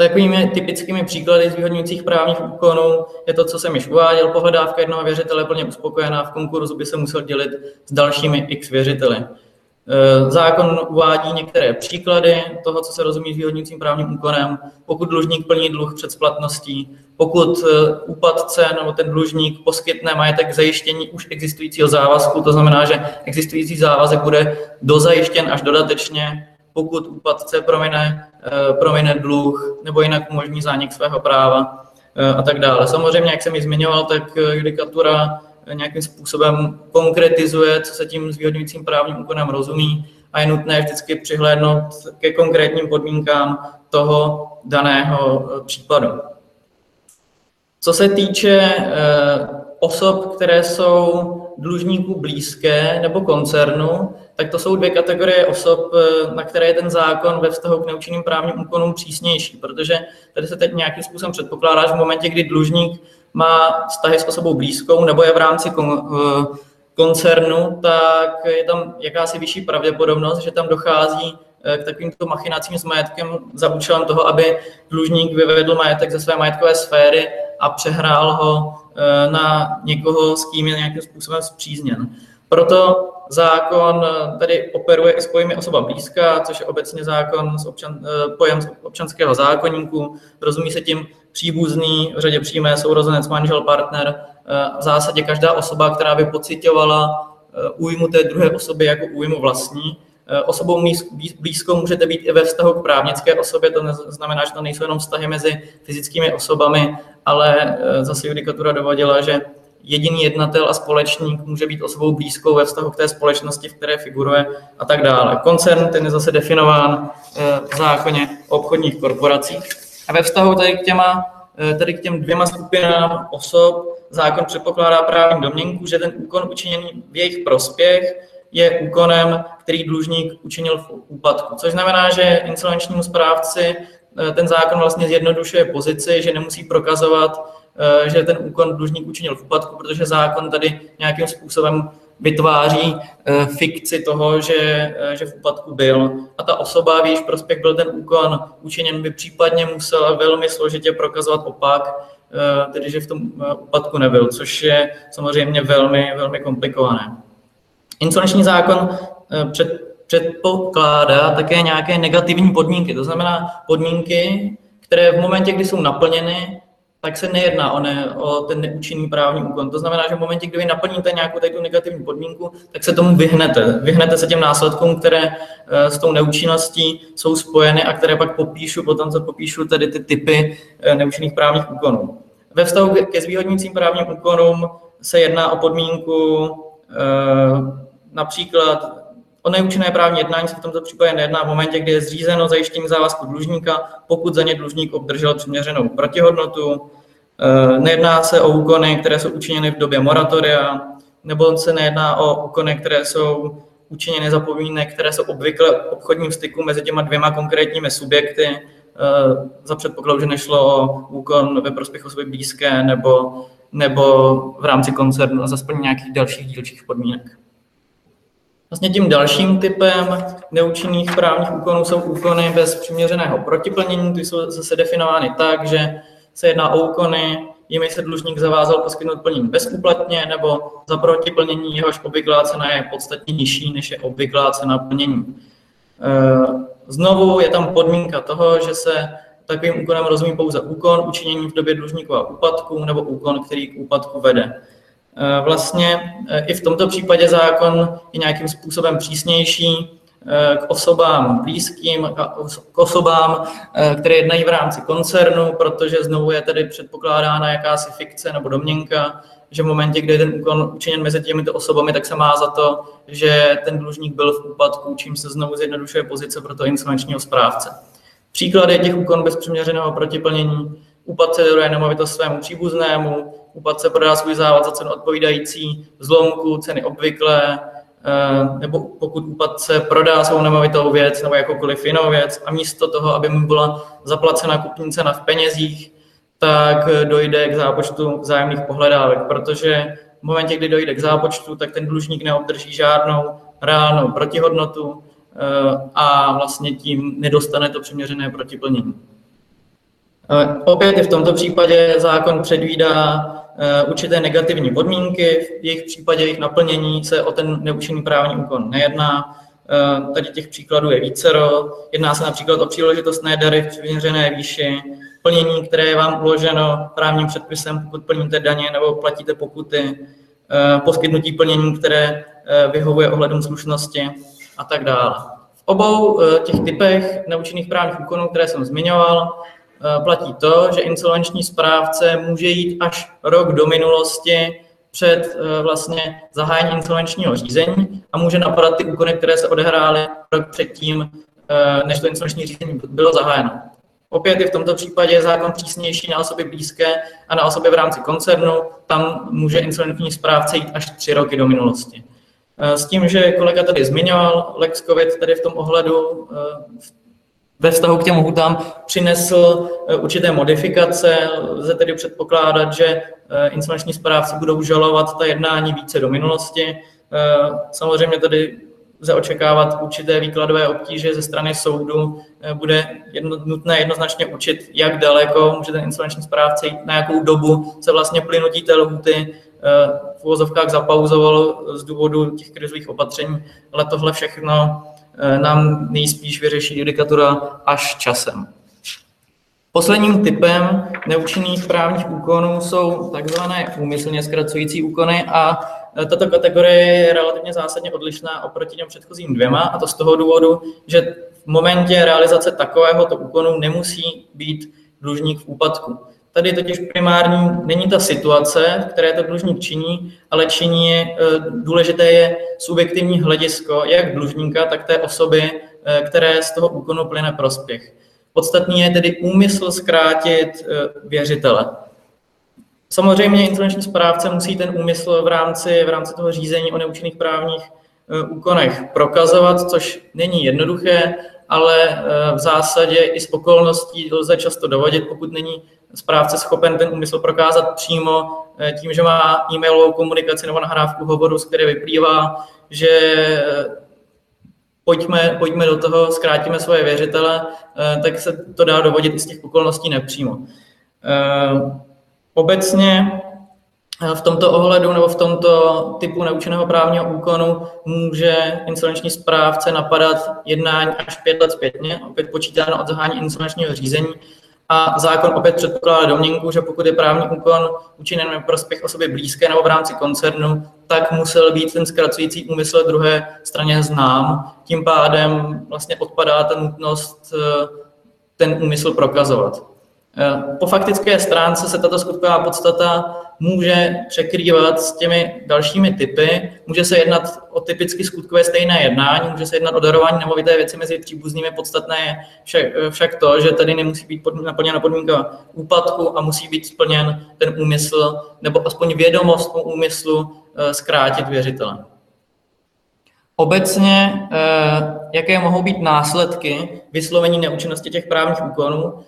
Takovými typickými příklady zvýhodňujících právních úkonů je to, co jsem již uváděl. Pohledávka jednoho věřitele plně uspokojená v konkurzu by se musel dělit s dalšími x věřiteli. Eh, zákon uvádí některé příklady toho, co se rozumí zvýhodňujícím právním úkonem. Pokud dlužník plní dluh před splatností, pokud eh, úpadce nebo ten dlužník poskytne majetek zajištění už existujícího závazku, to znamená, že existující závazek bude dozajištěn až dodatečně, pokud úpadce promine, promine dluh nebo jinak umožní zánik svého práva a tak dále. Samozřejmě, jak jsem ji zmiňoval, tak judikatura nějakým způsobem konkretizuje, co se tím zvýhodňujícím právním úkonem rozumí a je nutné vždycky přihlédnout ke konkrétním podmínkám toho daného eh, případu. Co se týče eh, osob, které jsou dlužníků blízké nebo koncernu, tak to jsou dvě kategorie osob, eh, na které je ten zákon ve vztahu k neúčinným právním úkonům přísnější, protože tady se teď nějakým způsobem předpokládá, že v momentě, kdy dlužník má vztahy s osobou blízkou nebo je v rámci eh, koncernu, tak je tam jakási vyšší pravděpodobnost, že tam dochází eh, k takovýmto machinacím s majetkem za účelem toho, aby dlužník vyvedl majetek ze své majetkové sféry a přehrál ho na někoho, s kým je nějakým způsobem zpřízněn. Proto zákon tady operuje i s pojmy osoba blízká, což je obecně zákon z občan, pojem z občanského zákonníku. Rozumí se tím příbuzný, v řadě přímé sourozenec, manžel, partner, eh, v zásadě každá osoba, která by pocitovala eh, újmu té druhé osoby jako újmu vlastní. Eh, osobou blízkou můžete být i ve vztahu k právnické osobě, to znamená, že to nejsou jenom vztahy mezi fyzickými osobami, ale zase judikatura dovodila, že jediný jednatel a společník může být osobou blízkou ve vztahu k té společnosti, v které figuruje a tak dále. Koncern ten je zase definován v zákoně o obchodních korporacích. A ve vztahu tady k, těma, eh, tady k těm dvěma skupinám osob zákon předpokládá právní domněnku, že ten úkon učiněný v jejich prospěch je úkonem, který dlužník učinil v úpadku. Což znamená, že insolvenčnímu správci eh, ten zákon vlastně zjednodušuje pozici, že nemusí prokazovat, eh, že ten úkon dlužník učinil v úpadku, protože zákon tady nějakým způsobem vytváří eh, fikci toho, že, že v úpadku byl. A ta osoba, v jejíž prospěch byl ten úkon učiněn, by případně musela velmi složitě prokazovat opak, tedy že v tom úpadku nebyl, což je samozřejmě velmi, velmi komplikované. Insolvenční zákon před, předpokládá také nějaké negativní podmínky, to znamená podmínky, které v momentě, kdy jsou naplněny, tak se nejedná o, ne, o ten neúčinný právní úkon. To znamená, že v momentě, kdy vy naplníte nějakou tady tu negativní podmínku, tak se tomu vyhnete. Vyhnete se těm následkům, které eh, s tou neúčinností jsou spojeny a které pak popíšu, potom co popíšu tady ty typy eh, neúčinných právních úkonů. Ve vztahu ke zvýhodnícím právním úkonům se jedná o podmínku například O neúčinné právní jednání se v tomto případě nejedná v momentě, kdy je zřízeno zajištění závazku dlužníka, pokud za ně dlužník obdržel přiměřenou protihodnotu. Eh, nejedná se o úkony, které jsou učiněny v době moratoria, nebo se nejedná o úkony, které jsou učiněny za podmínek, které jsou obvykle obchodním styku mezi těma dvěma konkrétními subjekty, eh, za předpokladu, že nešlo o úkon ve prospěch osoby blízké nebo, nebo v rámci koncernu a za splnění nějakých dalších dílčích podmínek. Vlastně tím dalším typem neúčinných právních úkonů jsou úkony bez přiměřeného protiplnění. Ty jsou zase definovány tak, že se jedná o úkony, jimi se dlužník zavázal poskytnout plnění bezúplatně nebo za protiplnění jehož obvyklá cena je podstatně nižší, než je obvyklá cena plnění. E, znovu je tam podmínka toho, že se takovým úkonem rozumí pouze úkon učinění v době dlužníkova úpadku nebo úkon, který k úpadku vede. Eh, vlastně eh, i v tomto případě zákon je nějakým způsobem přísnější eh, k osobám blízkým, k osobám, které jednají v rámci koncernu, protože znovu je tedy předpokládána jakási fikce nebo domněnka, že v momentě, kdy je ten úkon učiněn mezi těmito osobami, tak se má za to, že ten dlužník byl v úpadku, čím se znovu zjednodušuje pozice pro to insolvenčního správce. Příklady těch úkon bez přiměřeného protiplnění, úpadce daruje nemovitost svému příbuznému, se prodá svůj závod za cenu odpovídající zlomku, ceny obvyklé, eh, nebo pokud úpadce prodá svou nemovitou věc nebo jakoukoliv jinou věc a místo toho, aby mu byla zaplacena kupní cena v penězích, tak dojde k zápočtu vzájemných pohledávek, protože v momentě, kdy dojde k zápočtu, tak ten dlužník neobdrží žádnou reálnou protihodnotu eh, a vlastně tím nedostane to přiměřené protiplnění. Eh, opět i v tomto případě zákon předvídá určité negativní podmínky, v jejich případě jejich naplnění se o ten neúčinný právní úkon nejedná. Eh, tady těch příkladů je vícero. Jedná se například o příležitostné dary v přiměřené výši, plnění, které je vám uloženo právním předpisem, pokud plníte daně nebo platíte pokuty, eh, poskytnutí plnění, které vyhovuje ohledům slušnosti a tak dále. V obou těch typech neúčinných právních úkonů, které jsem zmiňoval, Eh, platí to, že insolvenční správce může jít až rok do minulosti před eh, vlastně zahájením insolvenčního řízení a může napadat ty úkony, které se odehrály rok předtím, eh, než to insolvenční řízení bylo zahájeno. Opět je v tomto případě zákon přísnější na osoby blízké a na osoby v rámci koncernu. Tam může insolvenční správce jít až tři roky do minulosti. S tím, že kolega tady zmiňoval, Lex COVID tady v tom ohledu v ve vztahu k těm hutám přinesl eh, určité modifikace. Lze tedy předpokládat, že eh, insolvenční správci budou žalovat ta jednání více do minulosti. Eh, samozřejmě tedy lze očekávat určité výkladové obtíže ze strany soudu. Bude jedno, nutné jednoznačně učit, jak daleko může ten insolvenční správce jít, na jakou dobu se vlastně plynutí té lhuty v uvozovkách zapauzovalo z důvodu těch krizových opatření, ale tohle všechno nám nejspíš vyřeší judikatura až časem. Posledním typem neúčinných právních úkonů jsou takzvané úmyslně zkracující úkony a eh, tato kategorie je relativně zásadně odlišná oproti těm předchozím dvěma a to z toho důvodu, že v momentě realizace takovéhoto úkonu nemusí být dlužník v úpadku. Tady totiž primární není ta situace, v které to dlužník činí, ale činí je, eh, důležité je subjektivní hledisko jak dlužníka, tak té osoby, eh, které z toho úkonu plyne prospěch. Podstatný je tedy úmysl zkrátit eh, věřitele. Samozřejmě insolvenční správce musí ten úmysl v rámci, v rámci toho řízení o neúčinných právních úkonech prokazovat, což není jednoduché, ale v zásadě i z okolností lze často dovodit, pokud není správce schopen ten úmysl prokázat přímo eh, tím, že má e-mailovou komunikaci nebo nahrávku hovoru, z které vyplývá, že eh, pojďme, pojďme do toho, zkrátíme svoje věřitele, eh, tak se to dá dovodit i z těch okolností nepřímo. Obecně v tomto ohledu nebo v tomto typu neučeného právního úkonu může insolvenční správce napadat jednání až pět let zpětně, opět počítáno od zahání insolvenčního řízení, a zákon opět předpokládá domněnku, že pokud je právní úkon učiněn ve prospěch osoby blízké nebo v rámci koncernu, tak musel být ten zkracující úmysl druhé straně znám. Tím pádem vlastně odpadá ta nutnost eh, ten úmysl prokazovat. Po faktické stránce se tato skutková podstata může překrývat s těmi dalšími typy. Může se jednat o typicky skutkové stejné jednání, může se jednat o darování nemovité věci mezi příbuznými. Podstatné je však, to, že tady nemusí být naplněna podmínka úpadku a musí být splněn ten úmysl, nebo aspoň vědomost o úmyslu eh, zkrátit věřitele. Obecně, eh, jaké mohou být následky vyslovení neúčinnosti těch právních úkonů,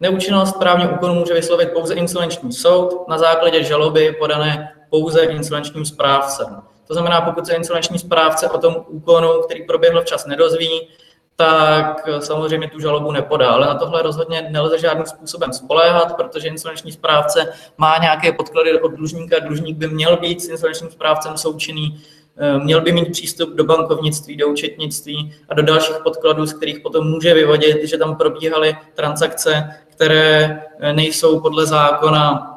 neúčinnost právního úkonu může vyslovit pouze insolvenční soud na základě žaloby podané pouze insolvenčním správcem. To znamená, pokud se insolvenční správce o tom úkonu, který proběhl včas, nedozví, tak samozřejmě tu žalobu nepodá. Ale na tohle rozhodně nelze žádným způsobem spoléhat, protože insolvenční správce má nějaké podklady od dlužníka. Dlužník by měl být s insolvenčním správcem součinný, Eh, měl by mít přístup do bankovnictví, do účetnictví a do dalších podkladů, z kterých potom může vyvodit, že tam probíhaly transakce, které eh, nejsou podle zákona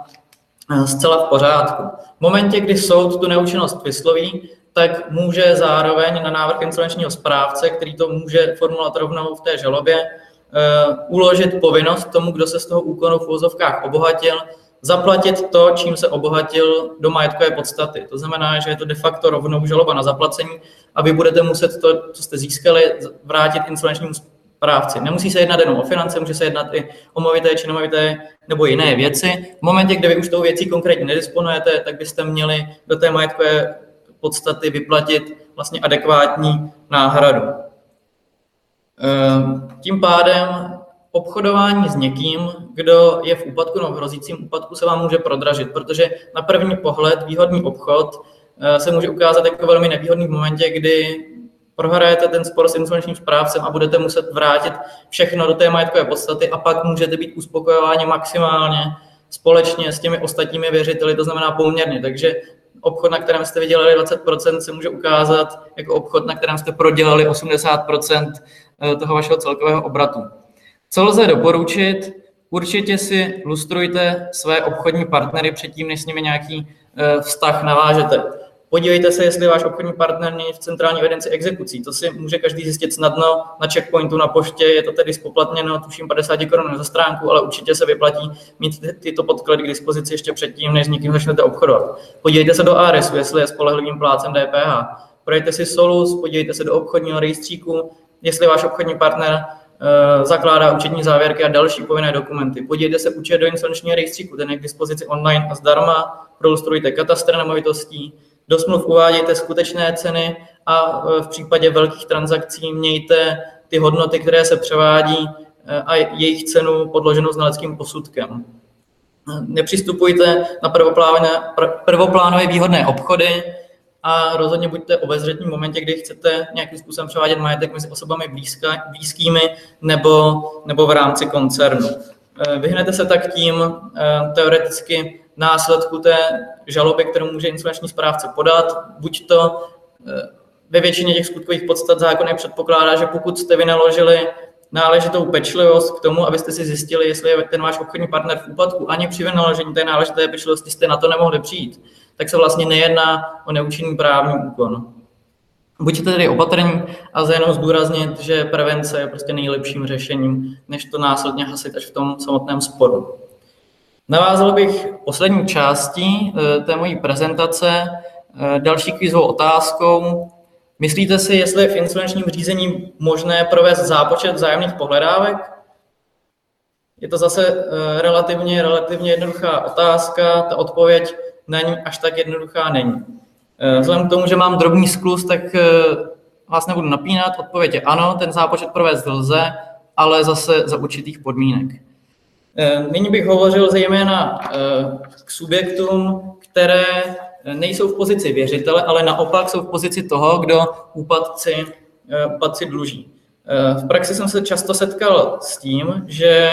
eh, zcela v pořádku. V momentě, kdy soud tu neúčinnost vysloví, tak může zároveň na návrh insolvenčního správce, který to může formulovat rovnou v té žalobě, uložit povinnost tomu, kdo se z toho úkonu v úvozovkách obohatil, zaplatit to, čím se obohatil do majetkové podstaty. To znamená, že je to de facto rovnou žaloba na zaplacení a vy budete muset to, co jste získali, vrátit insolvenčnímu správci. Nemusí se jednat jenom o finance, může se jednat i o movité či nemovité nebo jiné věci. V momentě, kdy vy už tou věcí konkrétně nedisponujete, tak byste měli do té majetkové podstaty vyplatit vlastně adekvátní náhradu. Ehm, tím pádem obchodování s někým, kdo je v úpadku nebo v hrozícím úpadku, se vám může prodražit, protože na první pohled výhodný obchod eh, se může ukázat jako velmi nevýhodný v momentě, kdy prohrajete ten spor s insolvenčním správcem a budete muset vrátit všechno do té majetkové podstaty a pak můžete být uspokojováni maximálně společně s těmi ostatními věřiteli, to znamená poměrně. Takže obchod, na kterém jste vydělali 20%, se může ukázat jako obchod, na kterém jste prodělali 80% eh, toho vašeho celkového obratu. Co lze doporučit? Určitě si lustrujte své obchodní partnery předtím, než s nimi nějaký eh, vztah navážete. Podívejte se, jestli váš obchodní partner není v centrální evidenci exekucí. To si může každý zjistit snadno na checkpointu na poště. Je to tedy spoplatněno, tuším 50 korun za stránku, ale určitě se vyplatí mít tyto podklady k dispozici ještě předtím, než s někým začnete obchodovat. Podívejte se do ARSu, jestli je spolehlivým plácem DPH. Projďte si Solus, podívejte se do obchodního rejstříku, jestli váš obchodní partner zakládá účetní závěrky a další povinné dokumenty. Podívejte se účet do insolvenčního rejstříku, ten je k dispozici online a zdarma, prolustrujte katastr nemovitostí, do smluv uvádějte skutečné ceny a eh, v případě velkých transakcí mějte ty hodnoty, které se převádí eh, a jejich cenu podloženou znaleckým posudkem. Nepřistupujte na prvoplánové výhodné obchody, a rozhodně buďte obezřetní v momentě, kdy chcete nějakým způsobem převádět majetek mezi osobami blízka, blízkými nebo, nebo v rámci koncernu. Eh, vyhnete se tak tím eh, teoreticky následku té žaloby, kterou může insolvenční správce podat, buď to eh, ve většině těch skutkových podstat zákon předpokládá, že pokud jste vynaložili náležitou pečlivost k tomu, abyste si zjistili, jestli je ten váš obchodní partner v úpadku, ani při vynaložení té náležité pečlivosti jste na to nemohli přijít, tak se vlastně nejedná o neúčinný právní úkon. Buďte tedy opatrní a lze jenom zdůraznit, že prevence je prostě nejlepším řešením, než to následně hasit až v tom samotném sporu. Navázal bych poslední částí eh, té mojí prezentace eh, další kvízovou otázkou. Myslíte si, jestli je v insolvenčním řízení možné provést zápočet vzájemných pohledávek? Je to zase eh, relativně, relativně jednoduchá otázka. Ta odpověď na ní až tak jednoduchá není. Eh, vzhledem k tomu, že mám drobný sklus, tak eh, vás nebudu napínat. Odpověď je ano, ten zápočet provést lze, ale zase za určitých podmínek. Eh, nyní bych hovořil zejména k subjektům, které nejsou v pozici věřitele, ale naopak jsou v pozici toho, kdo úpadci, úpadci dluží. V praxi jsem se často setkal s tím, že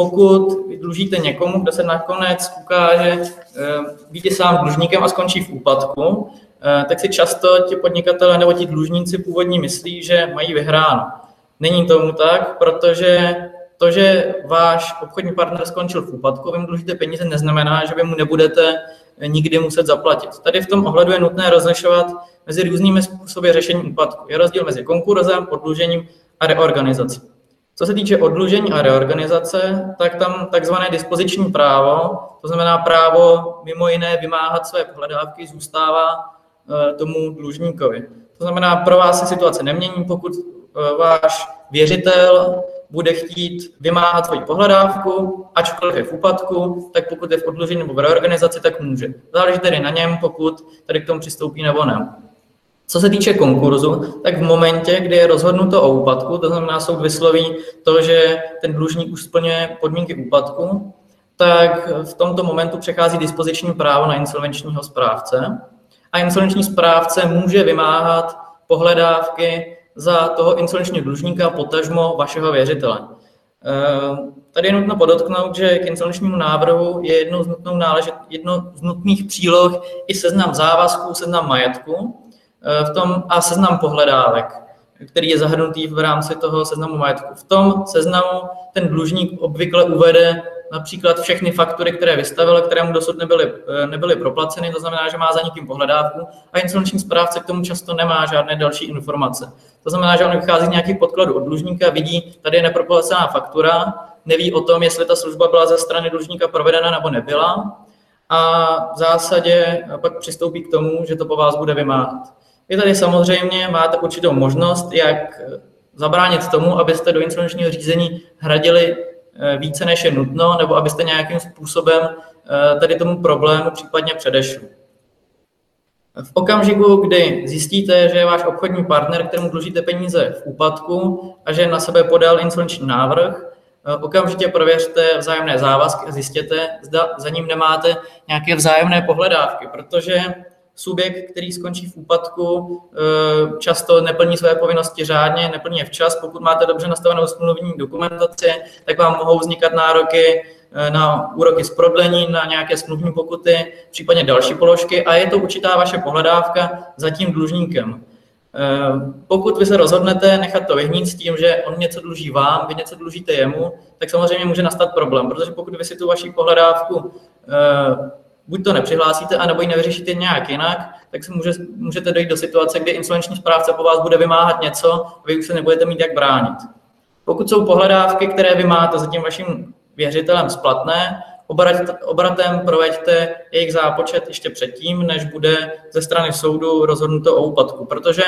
pokud dlužíte někomu, kdo se nakonec ukáže eh, být sám dlužníkem a skončí v úpadku, eh, tak si často ti podnikatelé nebo ti dlužníci původní myslí, že mají vyhráno. Není tomu tak, protože to, že váš obchodní partner skončil v úpadku, vy mu dlužíte peníze, neznamená, že vy mu nebudete nikdy muset zaplatit. Tady v tom ohledu je nutné rozlišovat mezi různými způsoby řešení úpadku. Je rozdíl mezi konkurzem, podlužením a reorganizací. Co se týče odlužení a reorganizace, tak tam takzvané dispoziční právo, to znamená právo mimo jiné vymáhat své pohledávky, zůstává eh, tomu dlužníkovi. To znamená, pro vás se situace nemění, pokud eh, váš věřitel bude chtít vymáhat svoji pohledávku, ačkoliv je v úpadku, tak pokud je v odlužení nebo v reorganizaci, tak může. Záleží tedy na něm, pokud tady k tomu přistoupí nebo ne. Co se týče konkurzu, tak v momentě, kdy je rozhodnuto o úpadku, to znamená soud vysloví to, že ten dlužník už splňuje podmínky úpadku, tak v tomto momentu přechází dispoziční právo na insolvenčního správce a insolvenční správce může vymáhat pohledávky za toho insolvenčního dlužníka, potažmo vašeho věřitele. Eh, tady je nutno podotknout, že k insolvenčnímu návrhu je jednou z, nutnou náležet, jedno z nutných příloh i seznam závazků, seznam majetku, v tom a seznam pohledávek, který je zahrnutý v rámci toho seznamu majetku. V tom seznamu ten dlužník obvykle uvede například všechny faktury, které vystavil, které mu dosud nebyly, eh, nebyly proplaceny, to znamená, že má za někým pohledávku a insolvenční správce k tomu často nemá žádné další informace. To znamená, že on vychází z nějakých podkladů od dlužníka, vidí, tady je neproplacená faktura, neví o tom, jestli ta služba byla ze strany dlužníka provedena nebo nebyla a v zásadě pak přistoupí k tomu, že to po vás bude vymáhat. Vy tady samozřejmě máte určitou možnost, jak zabránit tomu, abyste do insolvenčního řízení hradili eh, více než je nutno, nebo abyste nějakým způsobem eh, tady tomu problému případně předešli. V okamžiku, kdy zjistíte, že je váš obchodní partner, kterému dlužíte peníze v úpadku a že na sebe podal insolvenční návrh, eh, okamžitě prověřte vzájemné závazky a zjistěte, zda za ním nemáte nějaké vzájemné pohledávky, protože subjekt, který skončí v úpadku, eh, často neplní své povinnosti řádně, neplní je včas. Pokud máte dobře nastavenou smluvní dokumentaci, tak vám mohou vznikat nároky eh, na úroky z prodlení, na nějaké smluvní pokuty, případně další položky a je to určitá vaše pohledávka za tím dlužníkem. Eh, pokud vy se rozhodnete nechat to vyhnít s tím, že on něco dluží vám, vy něco dlužíte jemu, tak samozřejmě může nastat problém, protože pokud vy si tu vaši pohledávku buď to nepřihlásíte, anebo ji nevyřešíte nějak jinak, tak se může, můžete dojít do situace, kdy insolvenční správce po vás bude vymáhat něco a vy už se nebudete mít jak bránit. Pokud jsou pohledávky, které vy máte za tím vaším věřitelem splatné, obratem proveďte jejich zápočet ještě předtím, než bude ze strany soudu rozhodnuto o úpadku, protože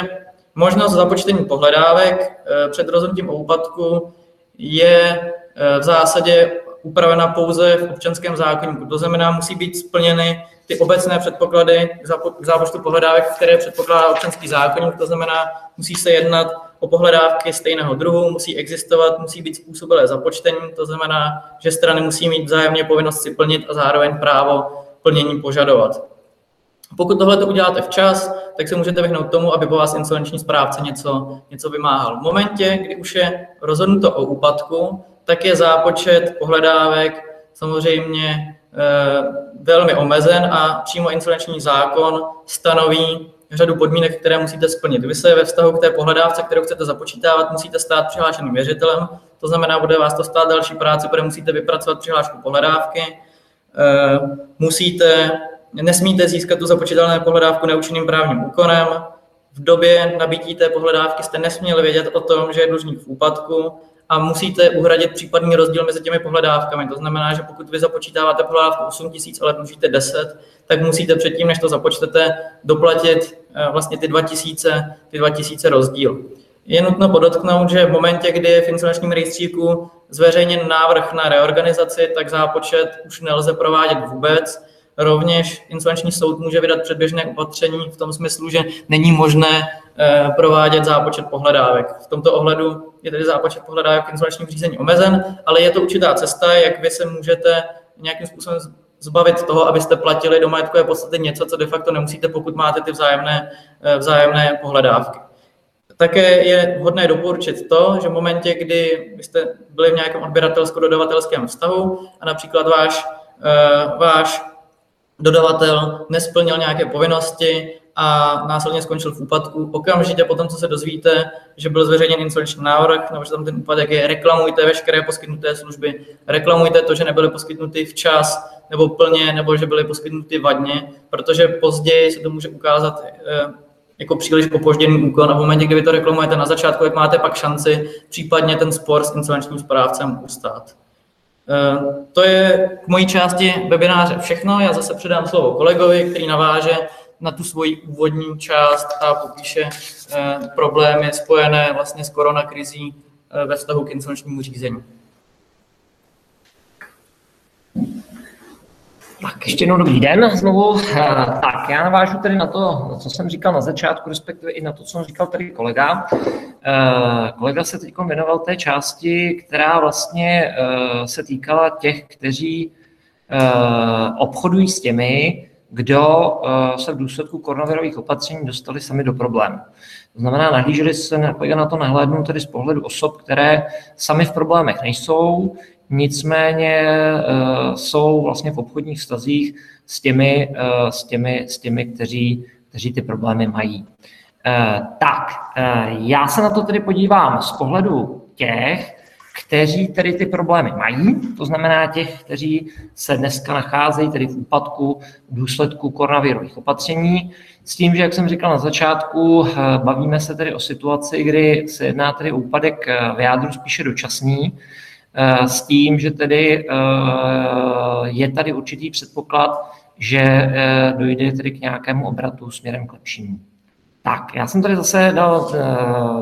možnost započtení pohledávek eh, před rozhodnutím o úpadku je eh, v zásadě upravena pouze v občanském zákonníku. To znamená, musí být splněny ty obecné předpoklady k zápočtu pohledávek, které předpokládá občanský zákonník. To znamená, musí se jednat o pohledávky stejného druhu, musí existovat, musí být způsobilé započtení. To znamená, že strany musí mít vzájemně povinnost si plnit a zároveň právo plnění požadovat. Pokud tohle to uděláte včas, tak se můžete vyhnout tomu, aby po vás insolvenční správce něco, něco vymáhal. V momentě, kdy už je rozhodnuto o úpadku, tak je zápočet pohledávek samozřejmě eh, velmi omezen a přímo insolvenční zákon stanoví řadu podmínek, které musíte splnit. Vy se ve vztahu k té pohledávce, kterou chcete započítávat, musíte stát přihlášeným věřitelem, to znamená, bude vás to stát další práci, protože musíte vypracovat přihlášku pohledávky, eh, musíte, nesmíte získat tu započítanou pohledávku neúčinným právním úkonem, v době nabití té pohledávky jste nesměli vědět o tom, že je dlužník v úpadku, a musíte uhradit případný rozdíl mezi těmi pohledávkami. To znamená, že pokud vy započítáváte pohledávku 8 tisíc, ale dlužíte 10, tak musíte předtím, než to započtete, doplatit eh, vlastně ty 2000, ty 2000 rozdíl. Je nutno podotknout, že v momentě, kdy je v insolvenčním rejstříku zveřejněn návrh na reorganizaci, tak zápočet už nelze provádět vůbec. Rovněž insolvenční soud může vydat předběžné opatření v tom smyslu, že není možné eh, provádět zápočet pohledávek. V tomto ohledu je tedy zápočet pohledávek v insolvenčním řízení omezen, ale je to určitá cesta, jak vy se můžete nějakým způsobem zbavit toho, abyste platili do majetkové podstaty něco, co de facto nemusíte, pokud máte ty vzájemné, eh, vzájemné pohledávky. Také je vhodné doporučit to, že v momentě, kdy byste byli v nějakém odběratelsko-dodavatelském vztahu a například váš, eh, váš dodavatel nesplnil nějaké povinnosti a následně skončil v úpadku. Okamžitě potom, co se dozvíte, že byl zveřejněn insolvenční návrh, nebo že tam ten úpadek je, reklamujte veškeré poskytnuté služby, reklamujte to, že nebyly poskytnuty včas nebo plně, nebo že byly poskytnuty vadně, protože později se to může ukázat eh, jako příliš opožděný úkon a v momentě, kdy vy to reklamujete na začátku, jak máte pak šanci případně ten spor s insolvenčním správcem ustát. Eh, to je k mojí části webináře všechno. Já zase předám slovo kolegovi, který naváže na tu svoji úvodní část a popíše eh, problémy spojené vlastně s koronakrizí eh, ve vztahu k insolvenčnímu řízení. Tak ještě jednou dobrý den znovu. Tak já navážu tedy na to, co jsem říkal na začátku, respektive i na to, co jsem říkal tady kolega. Kolega se teď věnoval té části, která vlastně se týkala těch, kteří obchodují s těmi, kdo se v důsledku koronavirových opatření dostali sami do problému. To znamená, nahlíželi se na to nahlédnout tedy z pohledu osob, které sami v problémech nejsou, nicméně uh, jsou vlastně v obchodních vztazích s těmi, uh, s těmi, s těmi kteří, kteří ty problémy mají. Uh, tak, já se na to tedy podívám z pohledu těch, kteří tedy ty problémy mají, to znamená těch, kteří se dneska nacházejí tedy v úpadku v důsledku koronavirových opatření, s tím, že, jak jsem říkal na začátku, bavíme se tedy o situaci, kdy se jedná tedy o úpadek v jádru spíše dočasný, Eh, s tím, že tedy eh, je tady určitý předpoklad, že eh, dojde tedy k nějakému obratu směrem k lepšímu. Tak, já jsem tady zase dal,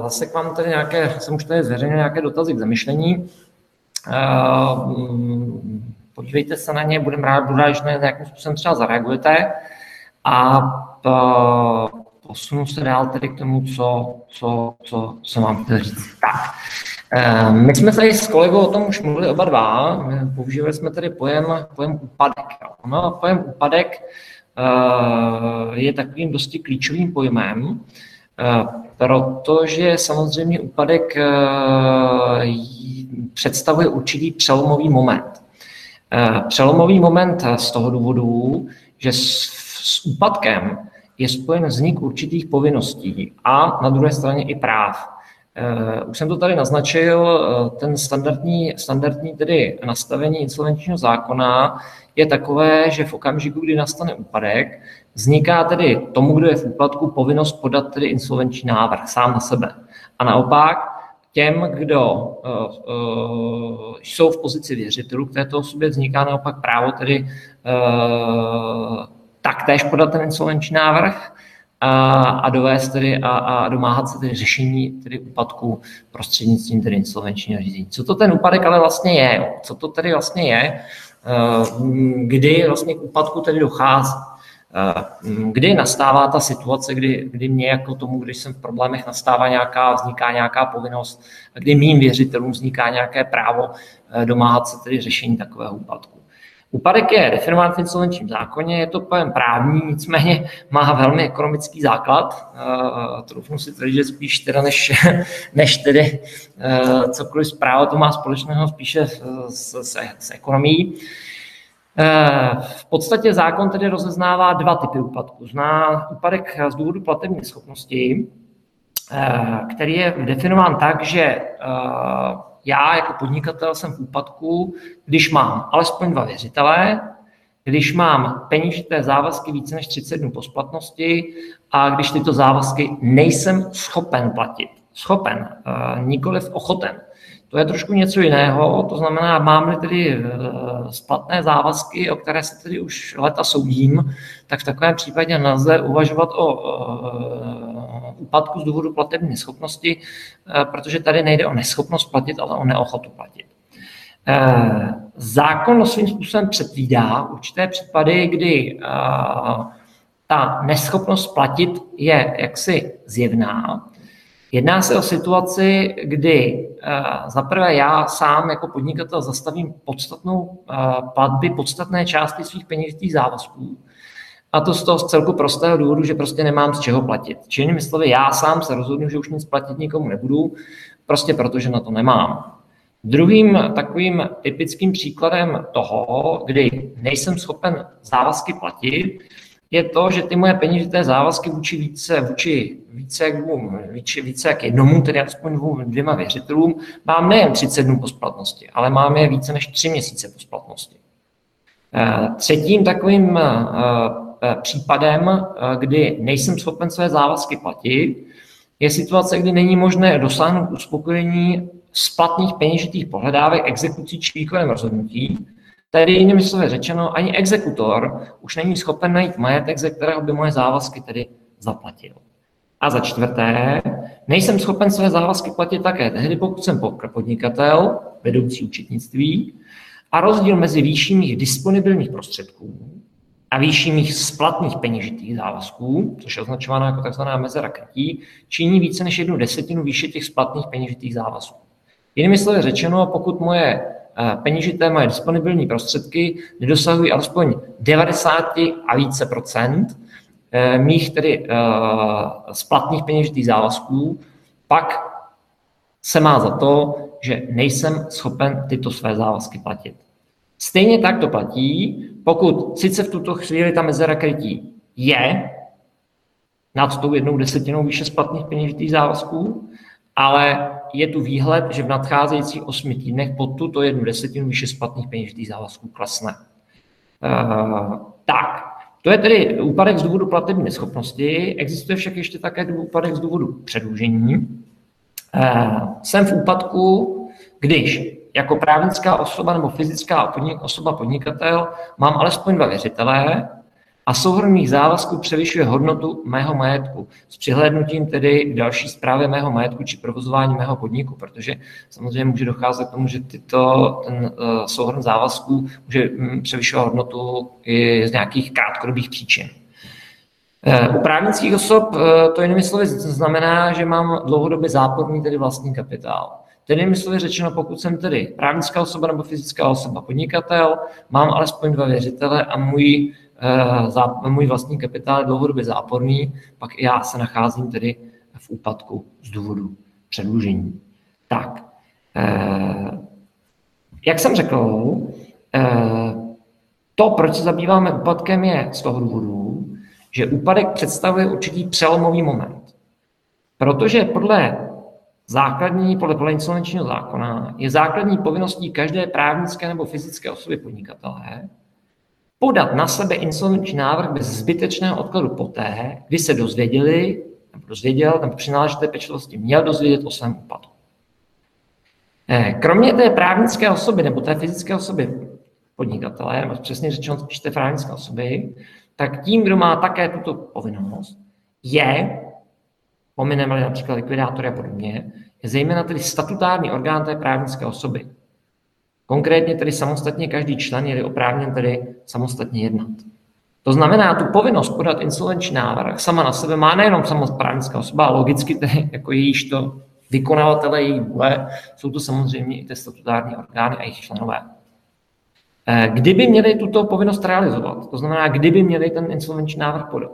zase k vám tady nějaké, jsem už tady zveřejnil nějaké dotazy k zamyšlení. Mm, podívejte se na ně, budeme rád, budu rád, že nějakým způsobem třeba zareagujete. A posunu se dál tedy k tomu, co, co, co, co mám říct. Tak, Eh, my jsme tady s kolegou o tom už mluvili oba dva. Používali jsme tady pojem, pojem úpadek. No, pojem úpadek eh, je takovým dosti klíčovým pojmem, eh, protože samozřejmě úpadek představuje určitý přelomový moment. Přelomový moment z toho důvodu, že s úpadkem je spojen vznik určitých povinností a na druhé straně i práv. Eh, už jsem to tady naznačil, eh, ten standardní, standardní tedy nastavení insolvenčního zákona je takové, že v okamžiku, kdy nastane úpadek, vzniká tedy tomu, kdo je v úpadku, povinnost podat tedy insolvenční návrh sám na sebe. A naopak těm, kdo uh, uh, jsou v pozici věřitelů, k této osobě vzniká naopak právo tedy uh, taktéž podat ten insolvenční návrh a, a dovést tedy a, a domáhat se tedy řešení tedy úpadku prostřednictvím tedy insolvenčního řízení. Co to ten úpadek ale vlastně je? Co to tedy vlastně je? Eh, kdy vlastně k úpadku tedy dochází? Eh, kdy nastává ta situace, kdy, kdy mě jako tomu, když jsem v problémech, nastává nějaká, vzniká nějaká povinnost, kdy mým věřitelům vzniká nějaké právo eh, domáhat se tedy řešení takového úpadku. Úpadek je definován v insolvenčním zákoně, je to pojem právní, nicméně má velmi ekonomický základ. Uh, troufnu si tvrdit, že spíš teda než, než tedy uh, cokoliv zpráva to má společného spíše s, s, s ekonomií. Uh, v podstatě zákon tedy rozeznává dva typy úpadků. Zná úpadek z důvodu platební schopnosti, který je definován tak, že já jako podnikatel jsem v úpadku, když mám alespoň dva věřitele, když mám peněžité závazky více než 30 dnů po splatnosti a když tyto závazky nejsem schopen platit. Schopen, uh, nikoliv ochoten. To je trošku něco jiného, to znamená, mám-li tedy eh, splatné závazky, o které se tedy už leta soudím, tak v takovém případě nelze uvažovat o eh, úpadku z důvodu platební neschopnosti, eh, protože tady nejde o neschopnost platit, ale o neochotu platit. Zákon svým způsobem předvídá určité případy, kdy ta neschopnost platit je jaksi zjevná, Jedná se o situaci, kdy uh, zaprvé já sám jako podnikatel zastavím podstatnou uh, platby, podstatné části svých peněžitých závazků. A to z toho z celku prostého důvodu, že prostě nemám z čeho platit. Čili slovy, já sám se rozhodnu, že už nic platit nikomu nebudu, prostě protože na to nemám. Druhým takovým typickým příkladem toho, kdy nejsem schopen závazky platit, je to, že ty moje peněžité závazky vůči více, vůči více dvou, více, jak jednomu, tedy aspoň dvěma věřitelům, mám nejen 30 dnů po splatnosti, ale mám je více než 3 měsíce po splatnosti. Eh, třetím takovým eh, případem, kdy nejsem schopen své závazky platit, je situace, kdy není možné dosáhnout uspokojení splatných peněžitých pohledávek exekucí či výkonem rozhodnutí, Tedy jinými slovy řečeno, ani exekutor už není schopen najít majetek, ze kterého by moje závazky tedy zaplatil. A za čtvrté, nejsem schopen své závazky platit také tehdy, pokud jsem podnikatel, vedoucí účetnictví, a rozdíl mezi výší mých disponibilních prostředků a výší mých splatných peněžitých závazků, což je označováno jako tzv. mezera krytí, činí více než jednu desetinu výše těch splatných peněžitých závazků. Jinými slovy řečeno, pokud moje peněžité moje disponibilní prostředky nedosahují alespoň 90 a více procent eh, mých tedy eh, splatných peněžitých závazků, pak se má za to, že nejsem schopen tyto své závazky platit. Stejně tak to platí, pokud sice v tuto chvíli ta mezera krytí je nad tou jednou desetinou výše splatných peněžitých závazků, ale je tu výhled, že v nadcházejících osmi týdnech pod tuto jednu desetinu výše splatných peněžitých závazků klesne. Uh, tak, to je tedy úpadek z důvodu platební neschopnosti. Existuje však ještě také úpadek z důvodu předlužení. Uh, jsem v úpadku, když jako právnická osoba nebo fyzická osoba podnikatel mám alespoň dva věřitelé a souhrn mých závazků převyšuje hodnotu mého majetku s přihlédnutím tedy další zprávě mého majetku či provozování mého podniku, protože samozřejmě může docházet k tomu, že tyto, ten uh, souhrn závazků může um, převyšovat hodnotu i z nějakých krátkodobých příčin. Uh, u právnických osob uh, to jinými slovy znamená, že mám dlouhodobě záporný tedy vlastní kapitál. Tedy mi slovy řečeno, pokud jsem tedy právnická osoba nebo fyzická osoba, podnikatel, mám alespoň dva věřitele a můj, uh, můj vlastní kapitál je dlouhodobě záporný, pak já se nacházím tedy v úpadku z důvodu předlužení. Tak, uh, jak jsem řekl, uh, to, proč se zabýváme úpadkem, je z toho důvodu, že úpadek představuje určitý přelomový moment. Protože podle základní, podle, podle insolvenčního zákona, je základní povinností každé právnické nebo fyzické osoby podnikatele podat na sebe insolvenční návrh bez zbytečného odkladu poté, kdy se dozvěděli, nebo dozvěděl, nebo přináležité pečlivosti měl dozvědět o svém úpadku. Eh, kromě té právnické osoby nebo té fyzické osoby podnikatele, nebo přesně řečeno té právnické osoby, tak tím, kdo má také tuto povinnost, je pomineme například likvidátory a podobně, je zejména tedy statutární orgán té právnické osoby. Konkrétně tedy samostatně každý člen je oprávněn tedy samostatně jednat. To znamená, tu povinnost podat insolvenční návrh sama na sebe má nejenom samozprávnická osoba, ale logicky tedy jako jejíž to vykonavatele její vůle, jsou to samozřejmě i ty statutární orgány a jejich členové. Eh, kdyby měli tuto povinnost realizovat, to znamená, kdyby měli ten insolvenční návrh podat,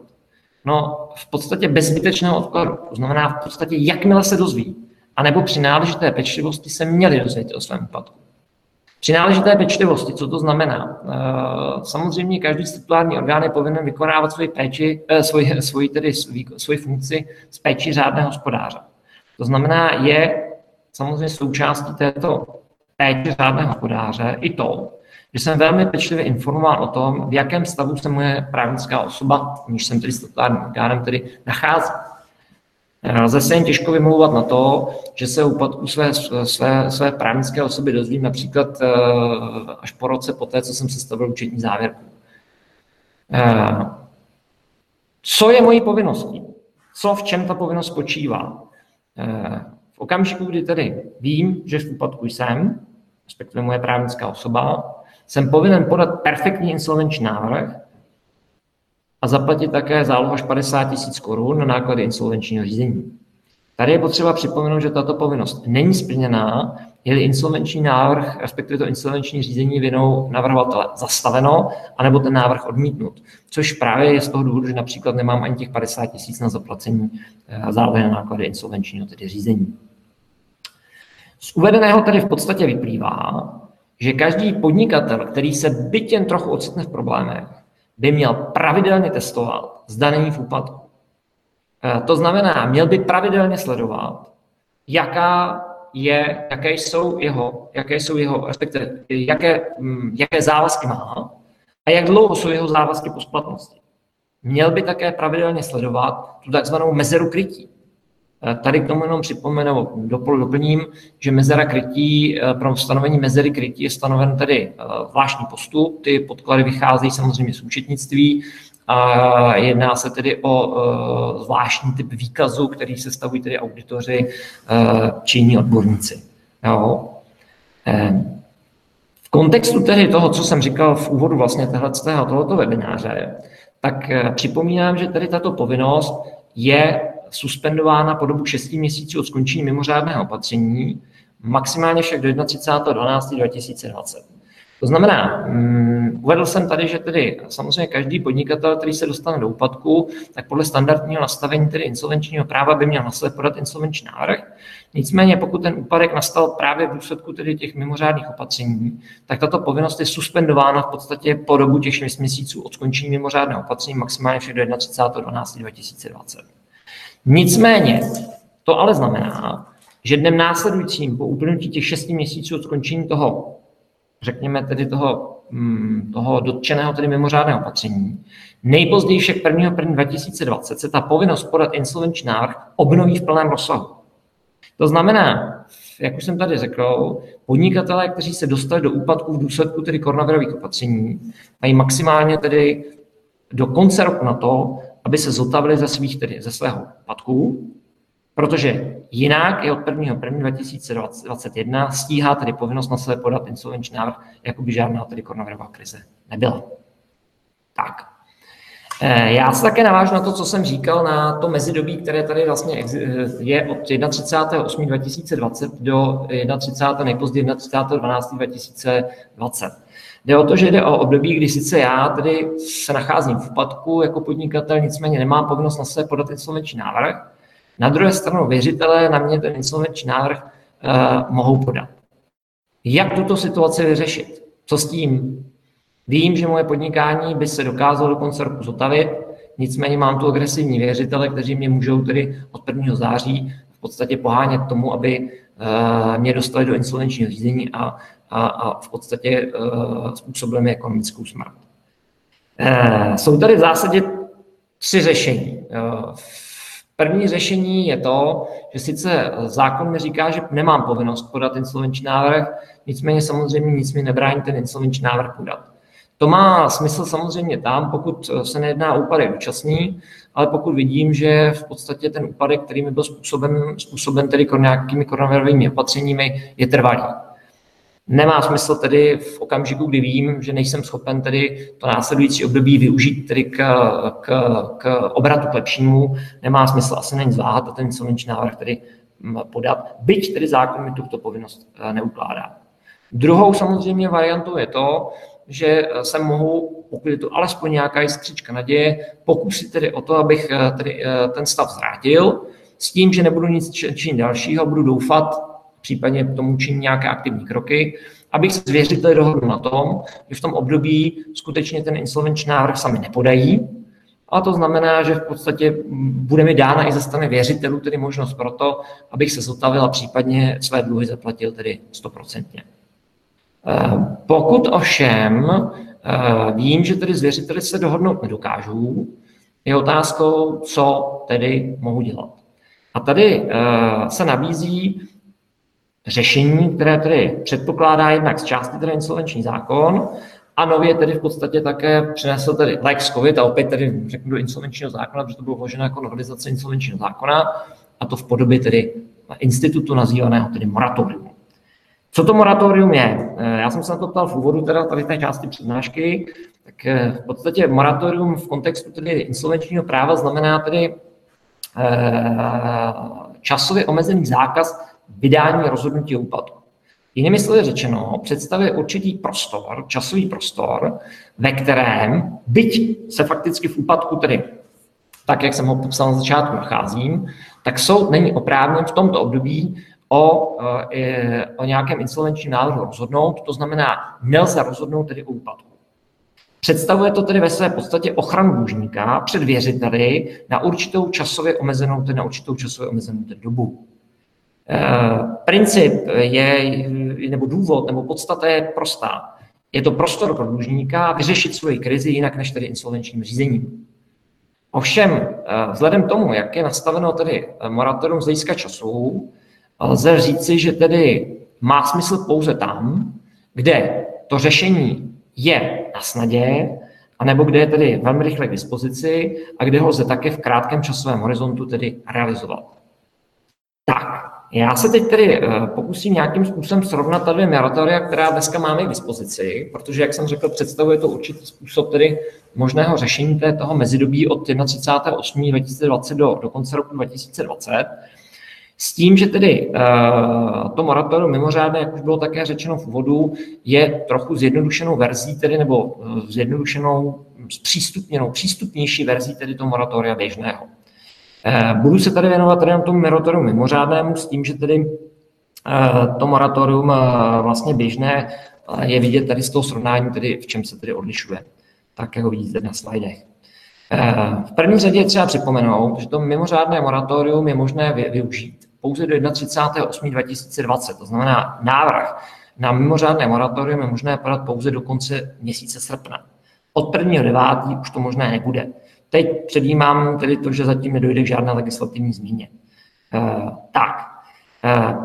No, v podstatě bez zbytečného odkladu. To znamená, v podstatě, jakmile se dozví, anebo při náležité pečlivosti se měli dozvědět o svém úpadku. Při náležité pečlivosti, co to znamená? Eh, samozřejmě každý statutární orgán je povinen vykonávat svoji péči, eh, svoji, svoji, tedy, svoji funkci z péči řádného hospodáře. To znamená, je samozřejmě součástí této péče řádného hospodáře i to, že jsem velmi pečlivě informován o tom, v jakém stavu se moje právnická osoba, níž jsem tedy statutárním orgánem, tedy nachází. Lze se jen těžko vymlouvat na to, že se úpadku své, své, své právnické osoby dozvím například eh, až po roce poté, co jsem sestavil účetní závěrku. Eh, co je mojí povinností? Co v čem ta povinnost spočívá? Eh, v okamžiku, kdy tedy vím, že v úpadku jsem, respektive moje právnická osoba, jsem povinen podat perfektní insolvenční návrh a zaplatit také zálohu až 50 tisíc korun na náklady insolvenčního řízení. Tady je potřeba připomenout, že tato povinnost není splněná, je insolvenční návrh, respektive to insolvenční řízení vinou navrhovatele zastaveno, anebo ten návrh odmítnut. Což právě je z toho důvodu, že například nemám ani těch 50 tisíc na zaplacení eh, zálohy na náklady insolvenčního tedy řízení. Z uvedeného tedy v podstatě vyplývá, že každý podnikatel, který se byť jen trochu ocitne v problémech, by měl pravidelně testovat, zda není v úpadku. Eh, to znamená, měl by pravidelně sledovat, jaká je, jaké jsou jeho, jaké jsou jeho, respektive jaké, mm, jaké závazky má a jak dlouho jsou jeho závazky po splatnosti. měl by také pravidelně sledovat tu takzvanou mezeru krytí. Eh, tady k tomu jenom připomenu, doplním, že mezera krytí, eh, pro stanovení mezery krytí je stanoven tedy zvláštní postup. Ty podklady vycházejí samozřejmě z účetnictví a jedná se tedy o zvláštní typ výkazu, který se stavují tedy auditoři či jiní odborníci. Jo. V kontextu tedy toho, co jsem říkal v úvodu vlastně tohoto webináře, tak eh, připomínám, že tady tato povinnost je suspendována po dobu 6 měsíců od skončení mimořádného opatření, maximálně však do 31.12.2020. To znamená, um, uvedl jsem tady, že tedy samozřejmě každý podnikatel, který se dostane do úpadku, tak podle standardního nastavení tedy insolvenčního práva by měl následně podat insolvenční návrh. Nicméně, pokud ten úpadek nastal právě v důsledku tedy těch mimořádných opatření, tak tato povinnost je suspendována v podstatě po dobu těch 6 měsíců od skončení mimořádného opatření, maximálně však do 31.12.2020. Nicméně, to ale znamená, že dnem následujícím po uplynutí těch 6 měsíců od skončení toho řekněme tedy toho, mm, toho dotčeného, tedy mimořádného opatření. Nejpozději však 1. 1. 2020 se ta povinnost podat insolvenční návrh obnoví v plném rozsahu. To znamená, jak už jsem tady řekl, podnikatelé, kteří se dostali do úpadku v důsledku tedy koronavirových opatření, mají maximálně tedy do konce roku na to, aby se zotavili ze, svých, tedy, ze svého úpadku, Protože jinak je od 1. 1. 2021 stíhá tedy povinnost na sebe podat insolvenční návrh, jako by žádná tedy koronavirová krize nebyla. Tak. Eh, já se také navážu na to, co jsem říkal, na to mezidobí, které tady vlastně je od 31.8.2020 do 31. nejpozději 31.12.2020. Jde o to, že jde o období, kdy sice já tedy se nacházím v úpadku jako podnikatel, nicméně nemám povinnost na sebe podat insolvenční návrh, na druhé stranu věřitelé na mě ten insolvenční návrh uh, mohou podat. Jak tuto situaci vyřešit? Co s tím? Vím, že moje podnikání by se dokázalo do konce roku zotavit, nicméně mám tu agresivní věřitele, kteří mě můžou tedy od 1. září v podstatě pohánět tomu, aby mě dostali do insolvenčního řízení a, a, a v podstatě uh, způsobili mi ekonomickou smrt. Uh, jsou tady v zásadě tři řešení. První řešení je to, že sice zákon mi říká, že nemám povinnost podat insolvenční návrh, nicméně samozřejmě nic mi nebrání ten insolvenční návrh podat. To má smysl samozřejmě tam, pokud se nejedná o úpadek dočasný, ale pokud vidím, že v podstatě ten úpadek, který mi byl způsoben, způsoben tedy nějakými koronavirovými opatřeními, je trvalý. Nemá smysl tedy v okamžiku, kdy vím, že nejsem schopen tedy to následující období využít tedy k, k, k obratu k lepšímu, nemá smysl asi není zváhat a ten insolvenční návrh tedy podat, byť tedy zákon mi tuto povinnost eh, neukládá. Druhou samozřejmě variantou je to, že se mohu, pokud je to alespoň nějaká jiskřička naděje, pokusit tedy o to, abych eh, tedy eh, ten stav zvrátil, s tím, že nebudu nic činit dalšího, budu doufat, případně k tomu činí nějaké aktivní kroky, abych se s věřiteli dohodl na tom, že v tom období skutečně ten insolvenční návrh sami nepodají, a to znamená, že v podstatě bude mi dána i ze strany věřitelů tedy možnost pro to, abych se zotavil a případně své dluhy zaplatil tedy stoprocentně. Eh, pokud ovšem eh, vím, že tedy s věřiteli se dohodnout nedokážu, je otázkou, co tedy mohu dělat. A tady eh, se nabízí řešení, které tedy předpokládá jednak z části tedy insolvenční zákon a nově tedy v podstatě také přinesl tedy Lex COVID a opět tedy řeknu do insolvenčního zákona, protože to bylo vloženo jako novelizace insolvenčního zákona a to v podobě tedy institutu nazývaného tedy moratorium. Co to moratorium je? Eh, já jsem se na to ptal v úvodu teda tady té části přednášky, tak eh, v podstatě moratorium v kontextu tedy insolvenčního práva znamená tedy eh, časově omezený zákaz vydání rozhodnutí o úpadku. Jinými slovy řečeno, představuje určitý prostor, časový prostor, ve kterém, byť se fakticky v úpadku tedy, tak jak jsem ho popsal na začátku, nacházím, tak soud není oprávněn v tomto období o, e, o nějakém insolvenčním návrhu rozhodnout, to znamená, nelze rozhodnout tedy o úpadku. Představuje to tedy ve své podstatě ochranu dlužníka před věřiteli na určitou časově omezenou, tedy na určitou časově omezenou tedy dobu. Eh, princip je, nebo důvod, nebo podstata je prostá. Je to prostor pro dlužníka vyřešit svoji krizi jinak než tedy insolvenčním řízením. Ovšem, vzhledem k tomu, jak je nastaveno tedy moratorium z hlediska času, lze říci, že tedy má smysl pouze tam, kde to řešení je na snadě, anebo kde je tedy velmi rychle k dispozici a kde ho lze také v krátkém časovém horizontu tedy realizovat. Tak, já se teď tedy eh, pokusím nějakým způsobem srovnat ta dvě moratoria, která dneska máme k dispozici, protože, jak jsem řekl, představuje to určitý způsob tedy možného řešení té toho mezidobí od 31.8.2020 do, do konce roku 2020. S tím, že tedy uh, to moratorium mimořádné, jak už bylo také řečeno v úvodu, je trochu zjednodušenou verzí, tedy nebo uh, zjednodušenou, zpřístupněnou, přístupnější verzí tedy toho moratoria běžného. Uh, budu se tady věnovat tady na tomu moratorium mimořádnému s tím, že tedy to moratorium vlastně běžné je vidět tady z toho srovnání, tedy v čem se tedy odlišuje. Tak, jak ho vidíte na slajdech. V první řadě je třeba připomenout, že to mimořádné moratorium je možné využít pouze do 31.8.2020. To znamená, návrh na mimořádné moratorium je možné podat pouze do konce měsíce srpna. Od 1.9. už to možné nebude. Teď předjímám tedy to, že zatím nedojde k žádné legislativní změně. Eh, tak,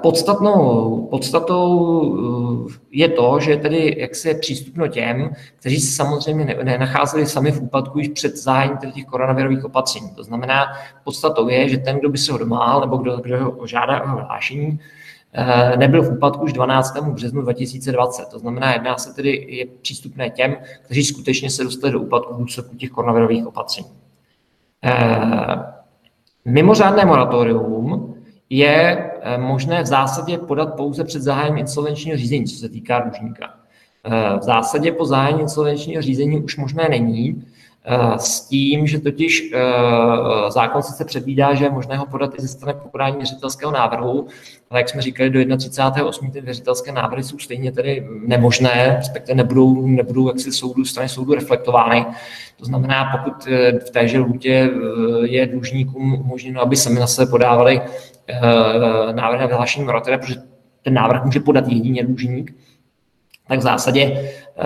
podstatnou, podstatou eh, je to, že tedy jak se je přístupno těm, kteří se samozřejmě nenacházeli sami v úpadku již před zájem těch koronavirových opatření. To znamená, podstatou je, že ten, kdo by se ho domáhal nebo kdo, kdo ho žádá o hlášení, eh, nebyl v úpadku už 12. březnu 2020. To znamená, jedná se tedy je přístupné těm, kteří skutečně se dostali do úpadku v důsledku těch koronavirových opatření. Mimořádné moratorium je eh, možné v zásadě podat pouze před zahájením insolvenčního řízení, co se týká dlužníka. Eh, v zásadě po zahájení insolvenčního řízení už možné není, s tím, že totiž zákon sice předvídá, že je možné ho podat i ze strany podání věřitelského návrhu, ale jak jsme říkali, do 31.8. ty věřitelské návrhy jsou stejně tedy nemožné, respektive nebudou, nebudou jaksi soudu, strany soudu reflektovány. To znamená, pokud v téže lhůtě je dlužníkům umožněno, aby sami na sebe podávali Eh, návrh na vyhlášení moratoria, protože ten návrh může podat jedině dlužník, tak v zásadě eh, eh,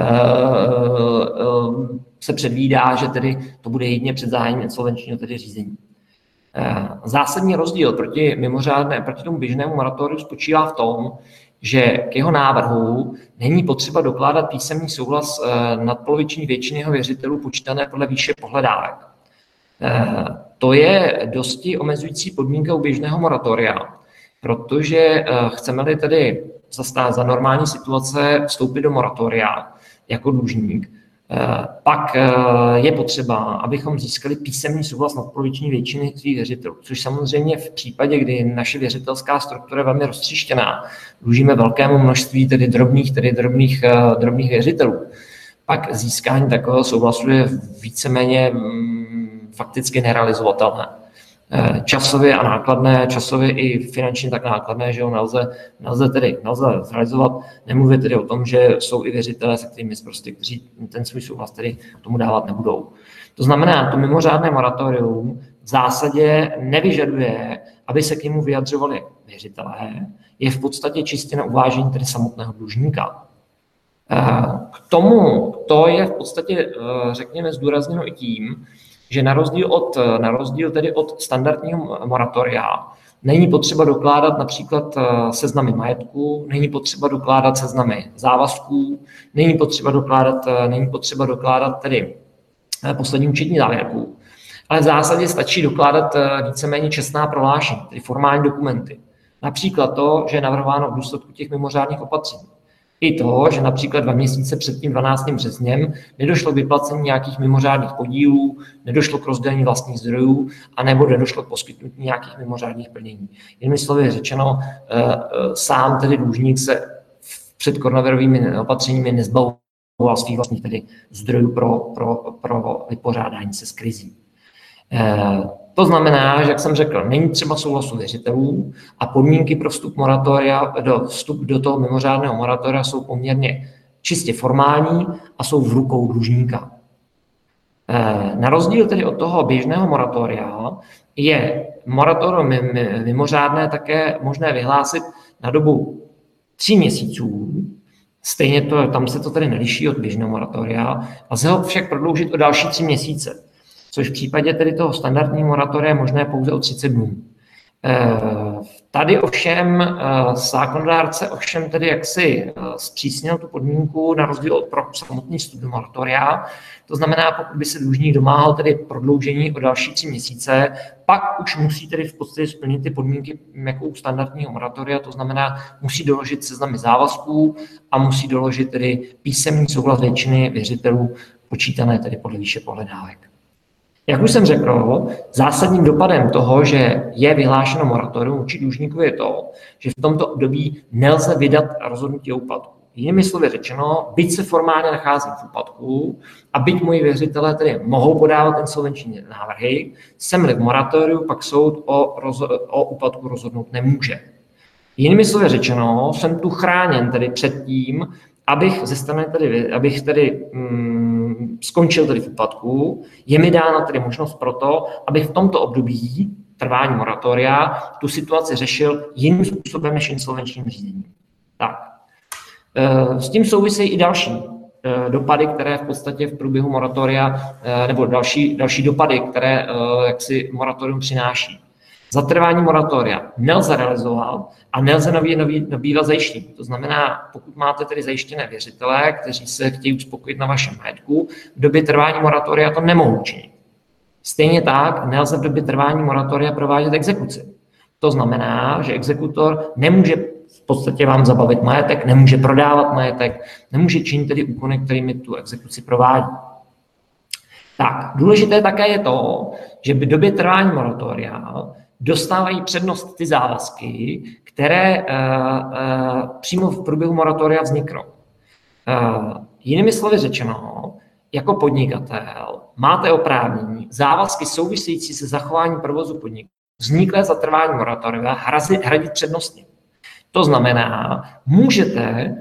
se předvídá, že tedy to bude jedině před zájem insolvenčního tedy řízení. Zásadní rozdíl proti mimořádné, proti tomu běžnému moratoriu spočívá v tom, že k jeho návrhu není potřeba dokládat písemný souhlas nadpoloviční většiny jeho věřitelů počítané podle výše pohledávek. Eh, to je dosti omezující podmínka u běžného moratoria, protože eh, chceme-li tedy za, za normální situace vstoupit do moratoria jako dlužník, eh, pak je potřeba, abychom získali písemný souhlas nadpoloviční většiny svých věřitelů, což samozřejmě v případě, kdy naše věřitelská struktura je velmi roztříštěná, dlužíme velkému množství tedy drobných, tedy drobných, drobných věřitelů, pak získání takového souhlasu je víceméně mm, fakticky nerealizovatelné. Eh, časově a nákladné, časově i finančně tak nákladné, že ho nelze, nelze tedy nelze zrealizovat. Nemluvě tedy o tom, že jsou i věřitelé, se kterými prostě, kteří ten svůj souhlas tedy tomu dávat nebudou. To znamená, to mimořádné moratorium v zásadě nevyžaduje, aby se k němu vyjadřovali věřitelé, je v podstatě čistě na uvážení tedy samotného dlužníka. Eh, k tomu to je v podstatě, eh, řekněme, zdůrazněno i tím, že na rozdíl, od, na rozdíl tedy od standardního moratoria není potřeba dokládat například eh, seznamy majetku, není potřeba dokládat seznamy závazků, není potřeba dokládat, eh, není potřeba dokládat tedy eh, poslední účetní závěrku, ale v zásadě stačí dokládat víceméně čestná prohlášení, tedy formální dokumenty. Například to, že je navrhováno v důsledku těch mimořádných opatření i to, že například dva měsíce před tím 12. březnem nedošlo k vyplacení nějakých mimořádných podílů, nedošlo k rozdělení vlastních zdrojů, anebo nedošlo k poskytnutí nějakých mimořádných plnění. Jinými slovy řečeno, eh, eh, sám tedy dlužník se před koronavirovými opatřeními nezbavoval svých vlastních tedy zdrojů pro, pro, pro vypořádání se s krizí. To znamená, že, jak jsem řekl, není třeba souhlasu věřitelů a podmínky pro vstup, moratoria, do, vstup do toho mimořádného moratoria jsou poměrně čistě formální a jsou v rukou dlužníka. Eh, na rozdíl tedy od toho běžného moratoria je moratorium mimořádné také možné vyhlásit na dobu tří měsíců. Stejně to, tam se to tedy neliší od běžného moratoria. Lze ho však prodloužit o další tři měsíce což v případě tedy toho standardního moratoria je možné pouze o 30 dnů. Tady ovšem zákonodárce ovšem tedy jaksi zpřísnil tu podmínku na rozdíl od pro samotný studium moratoria, to znamená, pokud by se dlužník domáhal tedy prodloužení o další tři měsíce, pak už musí tedy v podstatě splnit ty podmínky jako u standardního moratoria, to znamená, musí doložit seznamy závazků a musí doložit tedy písemný souhlas většiny věřitelů, počítané tedy podle výše pohledávek. Jak už jsem řekl, zásadním dopadem toho, že je vyhlášeno moratorium vůči dlužníku je to, že v tomto období nelze vydat rozhodnutí o úpadku. Jinými slovy řečeno, byť se formálně nacházím v úpadku a byť moji věřitelé tedy mohou podávat insolvenční návrhy, jsem-li v moratoriu, pak soud o, rozho- o úpadku rozhodnout nemůže. Jinými slovy řečeno, jsem tu chráněn tedy před tím, abych ze strany tedy, abych tedy mm, skončil tedy v úpadku, je mi dána tedy možnost pro to, abych v tomto období trvání moratoria tu situaci řešil jiným způsobem než insolvenčním řízením. Tak, Eh, s tím souvisejí i další eh, dopady, které v podstatě v průběhu moratoria, eh, nebo další, další dopady, které jak si moratorium přináší. Zatrvání moratoria nelze realizovat a nelze nový, nový, nabývat zajištění. To znamená, pokud máte tedy zajištěné věřitele, kteří se chtějí uspokojit na vašem majetku, v době trvání moratoria to nemohou činit. Stejně tak nelze v době trvání moratoria provádět exekuci. To znamená, že exekutor nemůže v podstatě vám zabavit majetek, nemůže prodávat majetek, nemůže činit tedy úkony, kterými tu exekuci provádí. Tak, důležité také je to, že v době trvání moratoria dostávají přednost ty závazky, které uh, uh, přímo v průběhu moratoria vzniknou. Uh, jinými slovy řečeno, jako podnikatel máte oprávnění závazky související se zachováním provozu podniku vzniklé za trvání moratoria hradit přednostně. To znamená, můžete,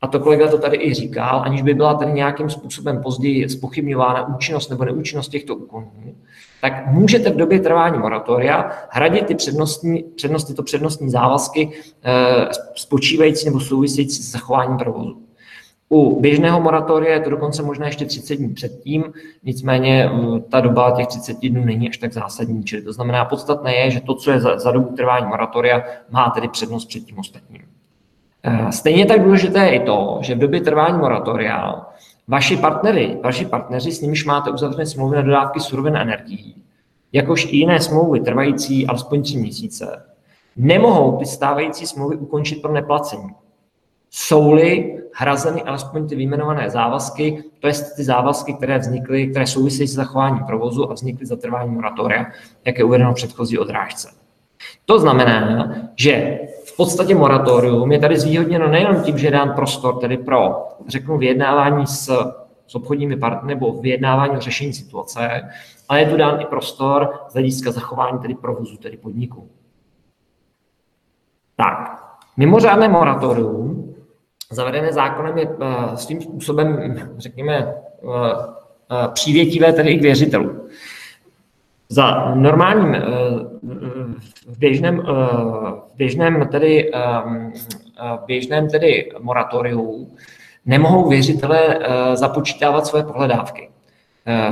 a to kolega to tady i říkal, aniž by byla tady nějakým způsobem později spochybňována účinnost nebo neúčinnost těchto úkonů, tak můžete v době trvání moratoria hradit ty přednostní, přednost, tyto přednostní závazky e, spočívající nebo související s zachováním provozu. U běžného moratoria je to dokonce možná ještě 30 dní předtím, nicméně mm, ta doba těch 30 dnů není až tak zásadní. Čili to znamená, podstatné je, že to, co je za, za dobu trvání moratoria, má tedy přednost před tím ostatním. Eh, stejně tak důležité je i to, že v době trvání moratoria vaši partnery, vaši partneři, s nimiž máte uzavřené smlouvy na dodávky surovin a energií, jakož i jiné smlouvy trvající alespoň tři měsíce, nemohou ty stávající smlouvy ukončit pro neplacení. Jsou-li hrazeny alespoň ty vyjmenované závazky, to je ty závazky, které vznikly, které souvisejí s zachováním provozu a vznikly za trvání moratoria, jak je uvedeno v předchozí odrážce. To znamená, že podstatě moratorium je tady zvýhodněno nejenom tím, že je dán prostor tedy pro, řeknu, vyjednávání s, s obchodními partnery nebo vyjednávání o řešení situace, ale je tu dán i prostor z hlediska zachování tedy provozu, tedy podniku. Tak, mimořádné moratorium zavedené zákonem je eh, svým způsobem, řekněme, eh, eh, přívětivé tedy i k věřitelům. Za normálním, v běžném, v běžném tedy, v běžném tedy moratoriu nemohou věřitelé započítávat své pohledávky.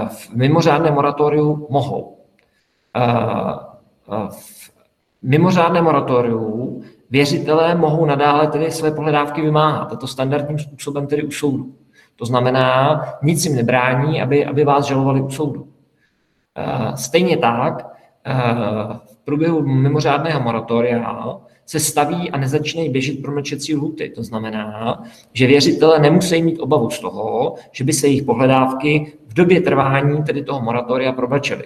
V mimořádném moratoriu mohou. V mimořádném moratoriu věřitelé mohou nadále tedy své pohledávky vymáhat, a to standardním způsobem tedy u soudu. To znamená, nic jim nebrání, aby, aby vás žalovali u soudu. Eh, stejně tak eh, v průběhu mimořádného moratoria se staví a nezačínají běžet promlčecí lhuty. To znamená, že věřitelé nemusí mít obavu z toho, že by se jejich pohledávky v době trvání tedy toho moratoria promlčely.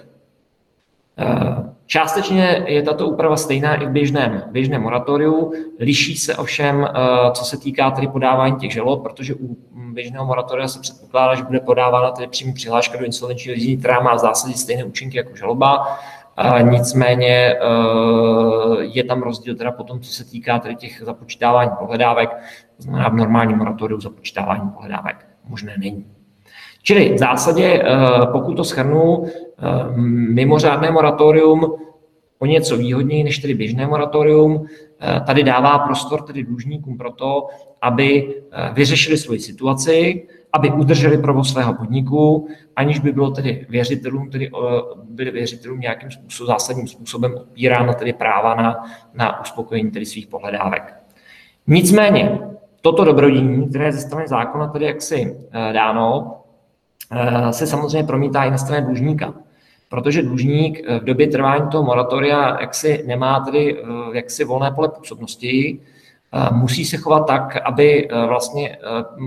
Eh, částečně je tato úprava stejná i v běžném, běžném moratoriu, liší se ovšem, eh, co se týká tedy podávání těch žalob, protože u běžného moratoria se předpokládá, že bude podávána tedy přímo přihláška do insolvenčního řízení, která má v zásadě stejné účinky jako žaloba, nicméně eh, je tam rozdíl teda potom, co se týká tedy těch započítávání pohledávek, to znamená v normálním moratoriu započítávání pohledávek možné není. Čili v zásadě, pokud to schrnu, Eh, mimořádné moratorium o něco výhodněji než tedy běžné moratorium. Eh, tady dává prostor tedy dlužníkům pro to, aby eh, vyřešili svoji situaci aby udrželi provoz svého podniku, aniž by bylo tedy věřitelům, tedy byli věřitelům nějakým způsobem, zásadním způsobem opírána tedy práva na, na uspokojení tedy svých pohledávek. Nicméně, toto dobrodění, které je ze strany zákona tedy jaksi dáno, se samozřejmě promítá i na straně dlužníka. Protože dlužník v době trvání toho moratoria jaksi nemá tedy jaksi volné pole působnosti, musí se chovat tak, aby vlastně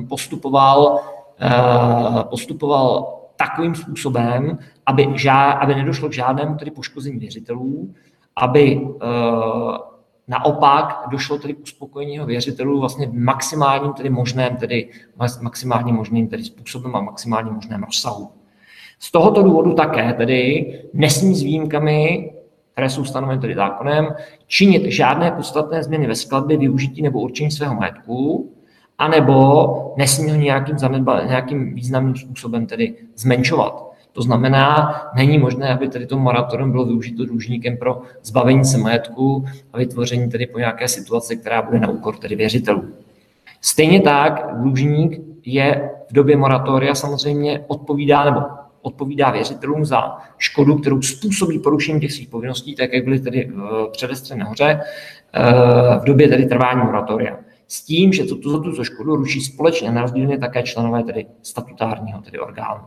postupoval, postupoval takovým způsobem, aby, žá, aby nedošlo k žádnému tedy poškození věřitelů, aby naopak došlo tedy k uspokojení věřitelů vlastně maximálním tedy možném, tedy maximálně možným tedy způsobem a maximálně možném rozsahu. Z tohoto důvodu také tedy nesmí s výjimkami, které jsou stanoveny tedy zákonem, činit žádné podstatné změny ve skladbě, využití nebo určení svého majetku, anebo nesmí ho nějakým, zanedba, nějakým významným způsobem tedy zmenšovat. To znamená, není možné, aby tedy to moratorium bylo využito dlužníkem pro zbavení se majetku a vytvoření tedy po nějaké situaci, která bude na úkor tedy věřitelů. Stejně tak dlužník je v době moratoria samozřejmě odpovídá nebo odpovídá věřitelům za škodu, kterou způsobí porušení těch svých povinností, tak jak byly tedy v předestře nahoře, eh, v době tedy trvání moratoria. S tím, že tuto, tuto škodu ruší společně nerozdílně také členové tedy statutárního tedy orgánu.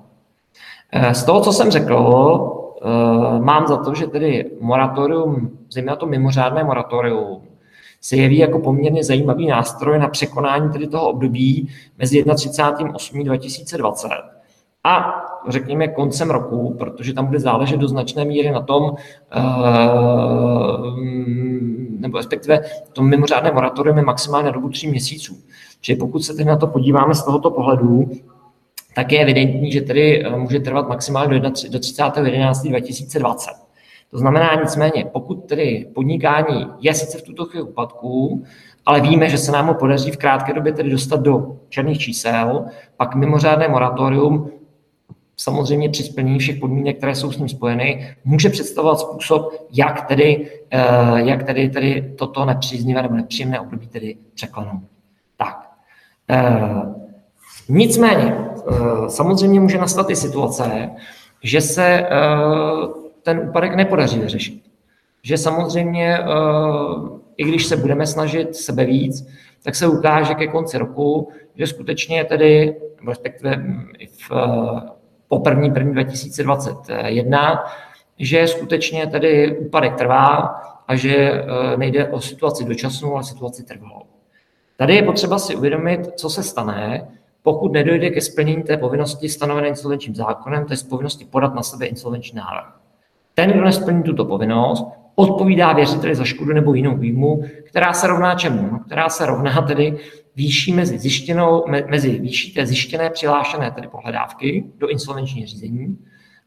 Eh, z toho, co jsem řekl, eh, mám za to, že tedy moratorium, zejména to mimořádné moratorium, se jeví jako poměrně zajímavý nástroj na překonání tedy toho období mezi 31.8.2020 a řekněme koncem roku, protože tam bude záležet do značné míry na tom, eh, nebo respektive to mimořádné moratorium je maximálně na dobu tří měsíců. Čili pokud se teď na to podíváme z tohoto pohledu, tak je evidentní, že tedy eh, může trvat maximálně do 30.11.2020. To znamená nicméně, pokud tedy podnikání je sice v tuto chvíli úpadku, ale víme, že se nám ho podaří v krátké době tedy dostat do černých čísel, pak mimořádné moratorium samozřejmě při splnění všech podmínek, které jsou s ním spojeny, může představovat způsob, jak tedy, eh, jak tedy, tedy toto nepříznivé nebo nepříjemné období tedy překlenout. Tak. Eh, nicméně, eh, samozřejmě může nastat i situace, že se ten úpadek nepodaří vyřešit. Že samozřejmě, i když se budeme snažit sebe víc, tak se ukáže ke konci roku, že skutečně tedy, respektive i v po 1. 1. 2021, že skutečně tedy úpadek trvá a že nejde o situaci dočasnou, ale situaci trvalou. Tady je potřeba si uvědomit, co se stane, pokud nedojde ke splnění té povinnosti stanovené insolvenčním zákonem, to je povinnosti podat na sebe insolvenční návrh. Ten, kdo nesplní tuto povinnost, odpovídá věřiteli za škodu nebo jinou výjmu, která se rovná čemu? No, která se rovná tedy výší mezi, zjištěnou, mezi výší té zjištěné přihlášené tedy pohledávky do insolvenčního řízení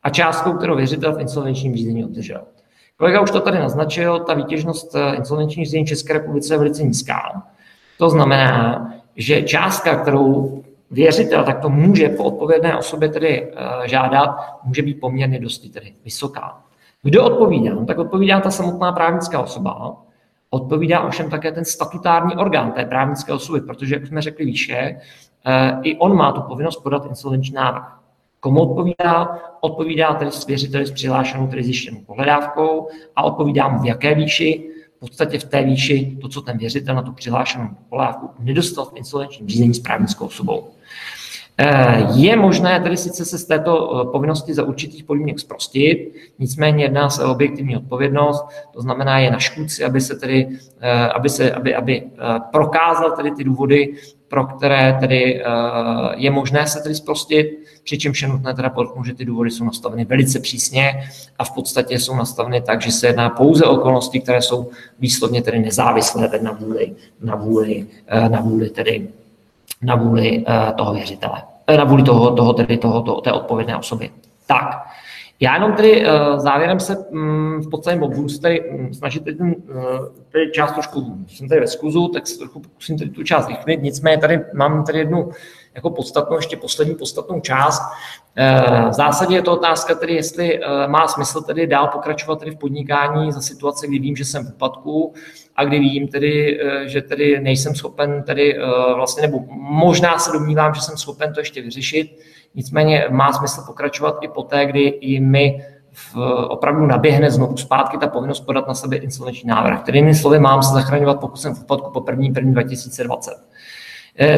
a částkou, kterou věřitel v insolvenčním řízení obdržel. Kolega už to tady naznačil, ta výtěžnost eh, insolvenčních řízení České republice je velice nízká. To znamená, že částka, kterou věřitel takto může po odpovědné osobě tedy eh, žádat, může být poměrně dosti tedy vysoká. Kdo odpovídá? No, tak odpovídá ta samotná právnická osoba, odpovídá ovšem také ten statutární orgán té právnické osoby, protože, jak jsme řekli výše, eh, i on má tu povinnost podat insolvenční návrh. Komu odpovídá? Odpovídá tedy svěřiteli s přihlášenou, tedy zjištěnou pohledávkou a odpovídá mu v jaké výši, v podstatě v té výši, to, co ten věřitel na tu přihlášenou pohledávku nedostal v insolvenčním řízení s právnickou osobou. Eh, je možné tedy sice se z této eh, povinnosti za určitých podmínek zprostit, nicméně jedná se o objektivní odpovědnost, to znamená je na škůdci, aby se tedy, eh, aby, se, aby, aby prokázal tedy ty důvody, pro které tedy je možné se tedy zprostit, přičemž je nutné teda podotknout, že ty důvody jsou nastaveny velice přísně a v podstatě jsou nastaveny tak, že se jedná pouze o okolnosti, které jsou výslovně tedy nezávislé na vůli, na vůli, na vůli tedy na vůli toho věřitele. Eh, na vůli toho, toho, tedy toho, toho, té odpovědné osoby. Tak, Já jenom tedy závěrem se mm, v podstatě budu se tady mm, snažit ten, tady část trošku, jsem tady ve skluzu, tak se trochu pokusím tady tu část rychlit, nicméně tady mám tady jednu jako podstatnou, ještě poslední podstatnou část. V zásadě je to otázka tedy, jestli má smysl tedy dál pokračovat tedy v podnikání za situace, kdy vím, že jsem v úpadku a kdy vím tedy, že tedy nejsem schopen tedy vlastně, nebo možná se domnívám, že jsem schopen to ještě vyřešit, Nicméně má smysl pokračovat i poté, kdy i my v, opravdu naběhne znovu zpátky ta povinnost podat na sebe insolvenční návrh. Tedy jinými slovy, mám se zachraňovat, pokud jsem v úpadku po 1. 1. 2020.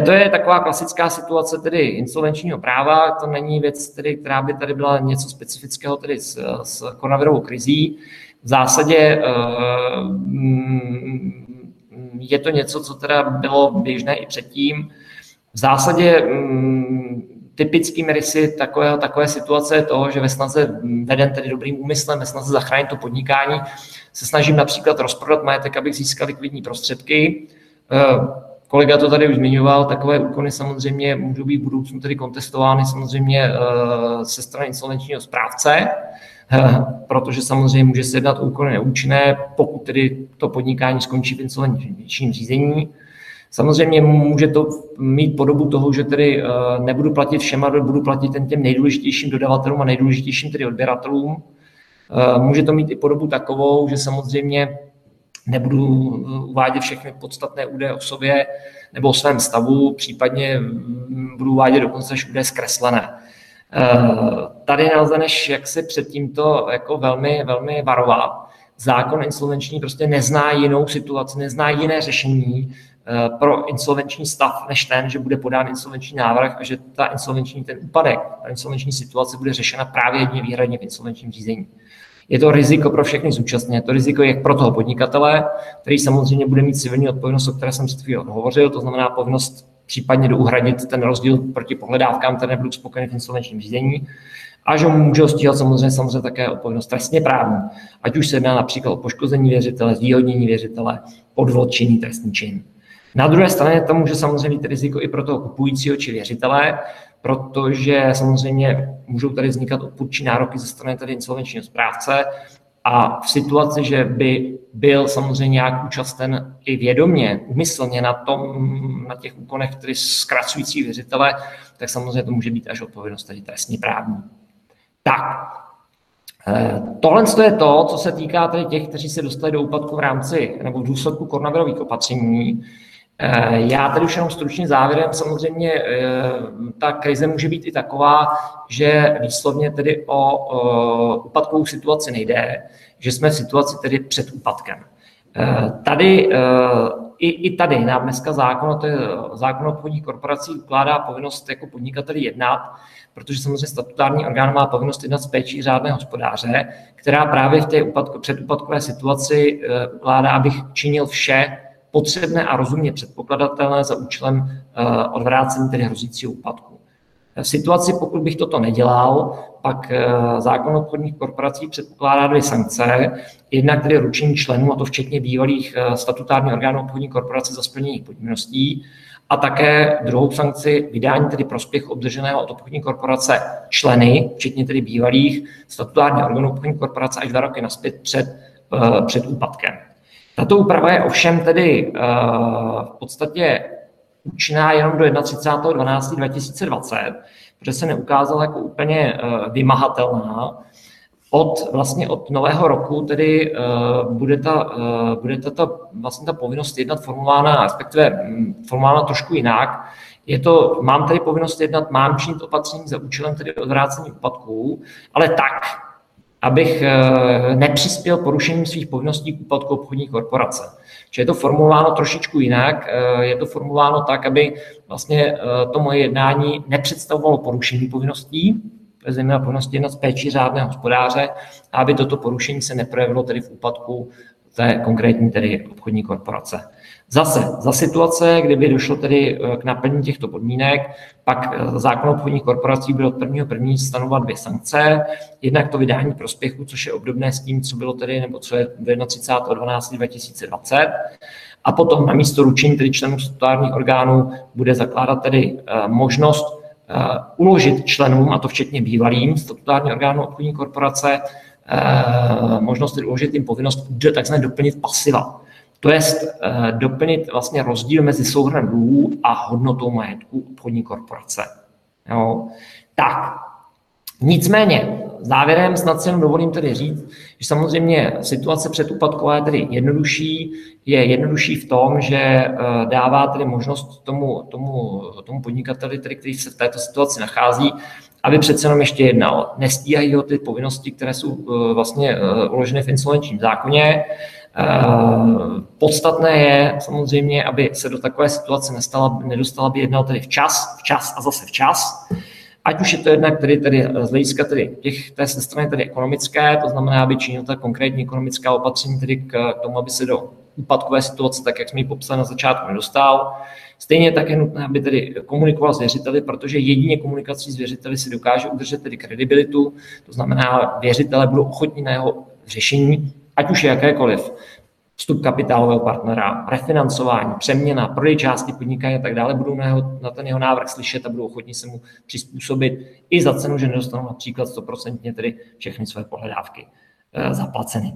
To je taková klasická situace tedy insolvenčního práva, to není věc, tedy, která by tady byla něco specifického tedy s, s koronavirovou krizí. V zásadě eh, je to něco, co teda bylo běžné i předtím. V zásadě mm, typickými rysy takové, takové situace je to, že ve snaze veden tedy dobrým úmyslem, ve snaze zachránit to podnikání, se snažím například rozprodat majetek, abych získal likvidní prostředky. Eh, kolega to tady už zmiňoval, takové úkony samozřejmě můžou být v budoucnu tedy kontestovány samozřejmě eh, se strany insolvenčního správce, eh, protože samozřejmě může se jednat o neúčinné, pokud tedy to podnikání skončí v insolvenčním řízení. Samozřejmě může to mít podobu toho, že tedy eh, nebudu platit všem, ale budu platit ten těm nejdůležitějším dodavatelům a nejdůležitějším tedy odběratelům. Eh, může to mít i podobu takovou, že samozřejmě nebudu eh, uvádět všechny podstatné údaje o sobě nebo o svém stavu, případně mm, budu uvádět dokonce až údaje zkreslené. Tady nelze než jak se před tímto jako velmi, velmi varovat. Zákon insolvenční prostě nezná jinou situaci, nezná jiné řešení, Eh, pro insolvenční stav než ten, že bude podán insolvenční návrh a že ta insolvenční, ten úpadek, ta insolvenční situace bude řešena právě jedně výhradně v insolvenčním řízení. Je to riziko pro všechny zúčastněné. Je to riziko jak pro toho podnikatele, který samozřejmě bude mít civilní odpovědnost, o které jsem před chvíli hovořil, to znamená povinnost případně douhradit ten rozdíl proti pohledávkám, které nebudou spokojeny v insolvenčním řízení, a že mu může stíhat samozřejmě, samozřejmě také odpovědnost trestně právní, ať už se jedná například o poškození věřitele, zvýhodnění věřitele, podvod, činný trestný čin. Na druhé straně to může samozřejmě být riziko i pro toho kupujícího či věřitele, protože samozřejmě můžou tady vznikat odpůrčí nároky ze strany tady insolvenčního správce a v situaci, že by byl samozřejmě nějak účasten i vědomě, umyslně na, tom, na těch úkonech, které zkracující věřitele, tak samozřejmě to může být až odpovědnost tady trestní právní. Tak, eh, Tohle je to, co se týká tady těch, kteří se dostali do úpadku v rámci nebo v důsledku koronavirových opatření. Eh, já tady už jenom stručně závěrem, samozřejmě eh, ta krize může být i taková, že výslovně tedy o úpadkovou situaci nejde, že jsme v situaci tedy před úpadkem. Eh, tady, i, i tady nám dneska zákon, to je zákon o obchodních korporací, ukládá povinnost jako podnikateli jednat, protože samozřejmě statutární orgán má povinnost jednat s péčí řádného hospodáře, která právě v té úpadko, předúpadkové situaci ukládá, abych činil vše, potřebné a rozumně předpokladatelné za účelem eh, odvrácení tedy hrozícího úpadku. V situaci, pokud bych toto nedělal, pak eh, zákon obchodních korporací předpokládá dvě sankce. Jednak tedy ručení členů, a to včetně bývalých eh, statutárních orgánů obchodní korporace za splnění povinností, a také druhou sankci vydání tedy prospěchu obdrženého od obchodní korporace členy, včetně tedy bývalých statutárních orgánů obchodní korporace až dva roky naspět před, před úpadkem. Tato úprava je ovšem tedy uh, v podstatě účinná jenom do 31.12.2020, protože se neukázala jako úplně uh, vymahatelná. Od, vlastně od nového roku tedy uh, bude, ta, uh, bude ta, ta, vlastně ta povinnost jednat formulována, respektive hm, formulována trošku jinak. Je to, mám tedy povinnost jednat, mám činit opatření za účelem tedy odvrácení úpadků, ale tak, abych eh, nepřispěl porušením svých povinností k úpadku obchodní korporace. Čiže je to formulováno trošičku jinak, eh, je to formulováno tak, aby vlastně eh, to moje jednání nepředstavovalo porušení povinností, zejména povinnosti jednat z péčí řádného hospodáře, a aby toto porušení se neprojevilo tedy v úpadku té konkrétní tedy obchodní korporace. Zase, za situace, kdyby došlo tedy eh, k naplnění těchto podmínek, pak eh, zákon obchodních korporací byl od prvního první stanovat dvě sankce. Jednak to vydání prospěchu, což je obdobné s tím, co bylo tedy, nebo co je 31.12.2020. A potom na místo ručení tedy členů statutárních orgánů bude zakládat tedy eh, možnost uložit členům, a to včetně bývalým statutární orgánu obchodní korporace, možnost uložit jim povinnost takzvaně doplnit pasiva. To je doplnit vlastně rozdíl mezi souhrnem dluhů a hodnotou majetku obchodní korporace. Jo. Tak, nicméně, závěrem snad si jenom dovolím tedy říct, že samozřejmě situace předúpadková je tedy jednodušší, je jednodušší v tom, že eh, dává tedy možnost tomu, tomu, tomu podnikateli, tedy, který se v této situaci nachází, aby přece jenom ještě jednal. Nestíhají ho ty povinnosti, které jsou eh, vlastně eh, uloženy v insolvenčním zákoně. Podstatné je samozřejmě, aby se do takové situace nestala, nedostala, aby jednal tedy včas, včas a zase včas. Ať už je to jednak tedy, tedy z hlediska tedy těch, té strany tedy ekonomické, to znamená, aby činil ta konkrétní ekonomická opatření tedy k tomu, aby se do úpadkové situace, tak jak jsme ji popsali na začátku, nedostal. Stejně tak je nutné, aby tedy komunikoval s věřiteli, protože jedině komunikací s věřiteli si dokáže udržet tedy kredibilitu, to znamená, věřitele budou ochotní na jeho řešení, ať už je jakékoliv vstup kapitálového partnera, refinancování, přeměna, prodej části podnikání a tak dále, budou na, jeho, na ten jeho návrh slyšet a budou ochotní se mu přizpůsobit i za cenu, že nedostanou například 100% tedy všechny své pohledávky e, zaplaceny.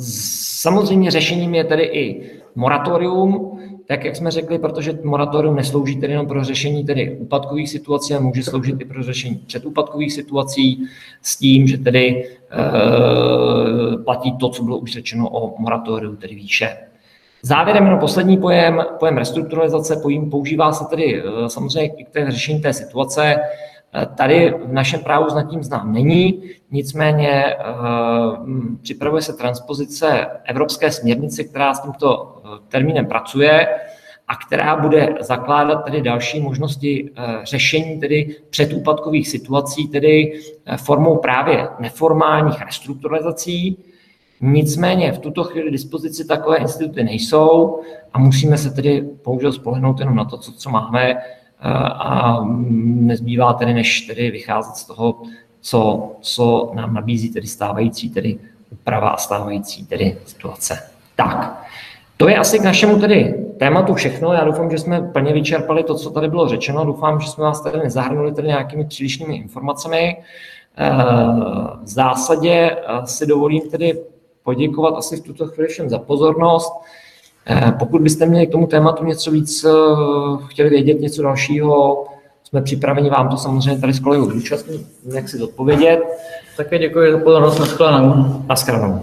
Samozřejmě řešením je tedy i moratorium, tak jak jsme řekli, protože moratorium neslouží tedy jenom pro řešení tedy úpadkových situací, ale může sloužit i pro řešení předúpadkových situací s tím, že tedy e, platí to, co bylo už řečeno o moratoriu, tedy výše. Závěrem jenom poslední pojem, pojem restrukturalizace, pojem používá se tedy e, samozřejmě i k té řešení té situace. E, tady v našem právu zatím znám není, nicméně připravuje se transpozice evropské směrnice, která s tímto termínem pracuje a která bude zakládat tedy další možnosti eh, řešení tedy předúpadkových situací, tedy eh, formou právě neformálních restrukturalizací. Nicméně v tuto chvíli dispozici takové instituty nejsou a musíme se tedy bohužel spolehnout jenom na to, co, co máme eh, a nezbývá tedy, než tedy vycházet z toho, co, co nám nabízí tedy stávající tedy úprava a stávající tedy situace. Tak, to je asi k našemu tedy tématu všechno. Já doufám, že jsme plně vyčerpali to, co tady bylo řečeno. Doufám, že jsme vás tady nezahrnuli tady nějakými přílišnými informacemi. Eh, v zásadě eh, si dovolím tedy poděkovat asi v tuto chvíli všem za pozornost. Eh, pokud byste měli k tomu tématu něco víc chtěli vědět, něco dalšího, jsme připraveni vám to samozřejmě tady s kolegou zúčastnit, jak si odpovědět. Také děkuji za pozornost, nashledanou. Nashledanou.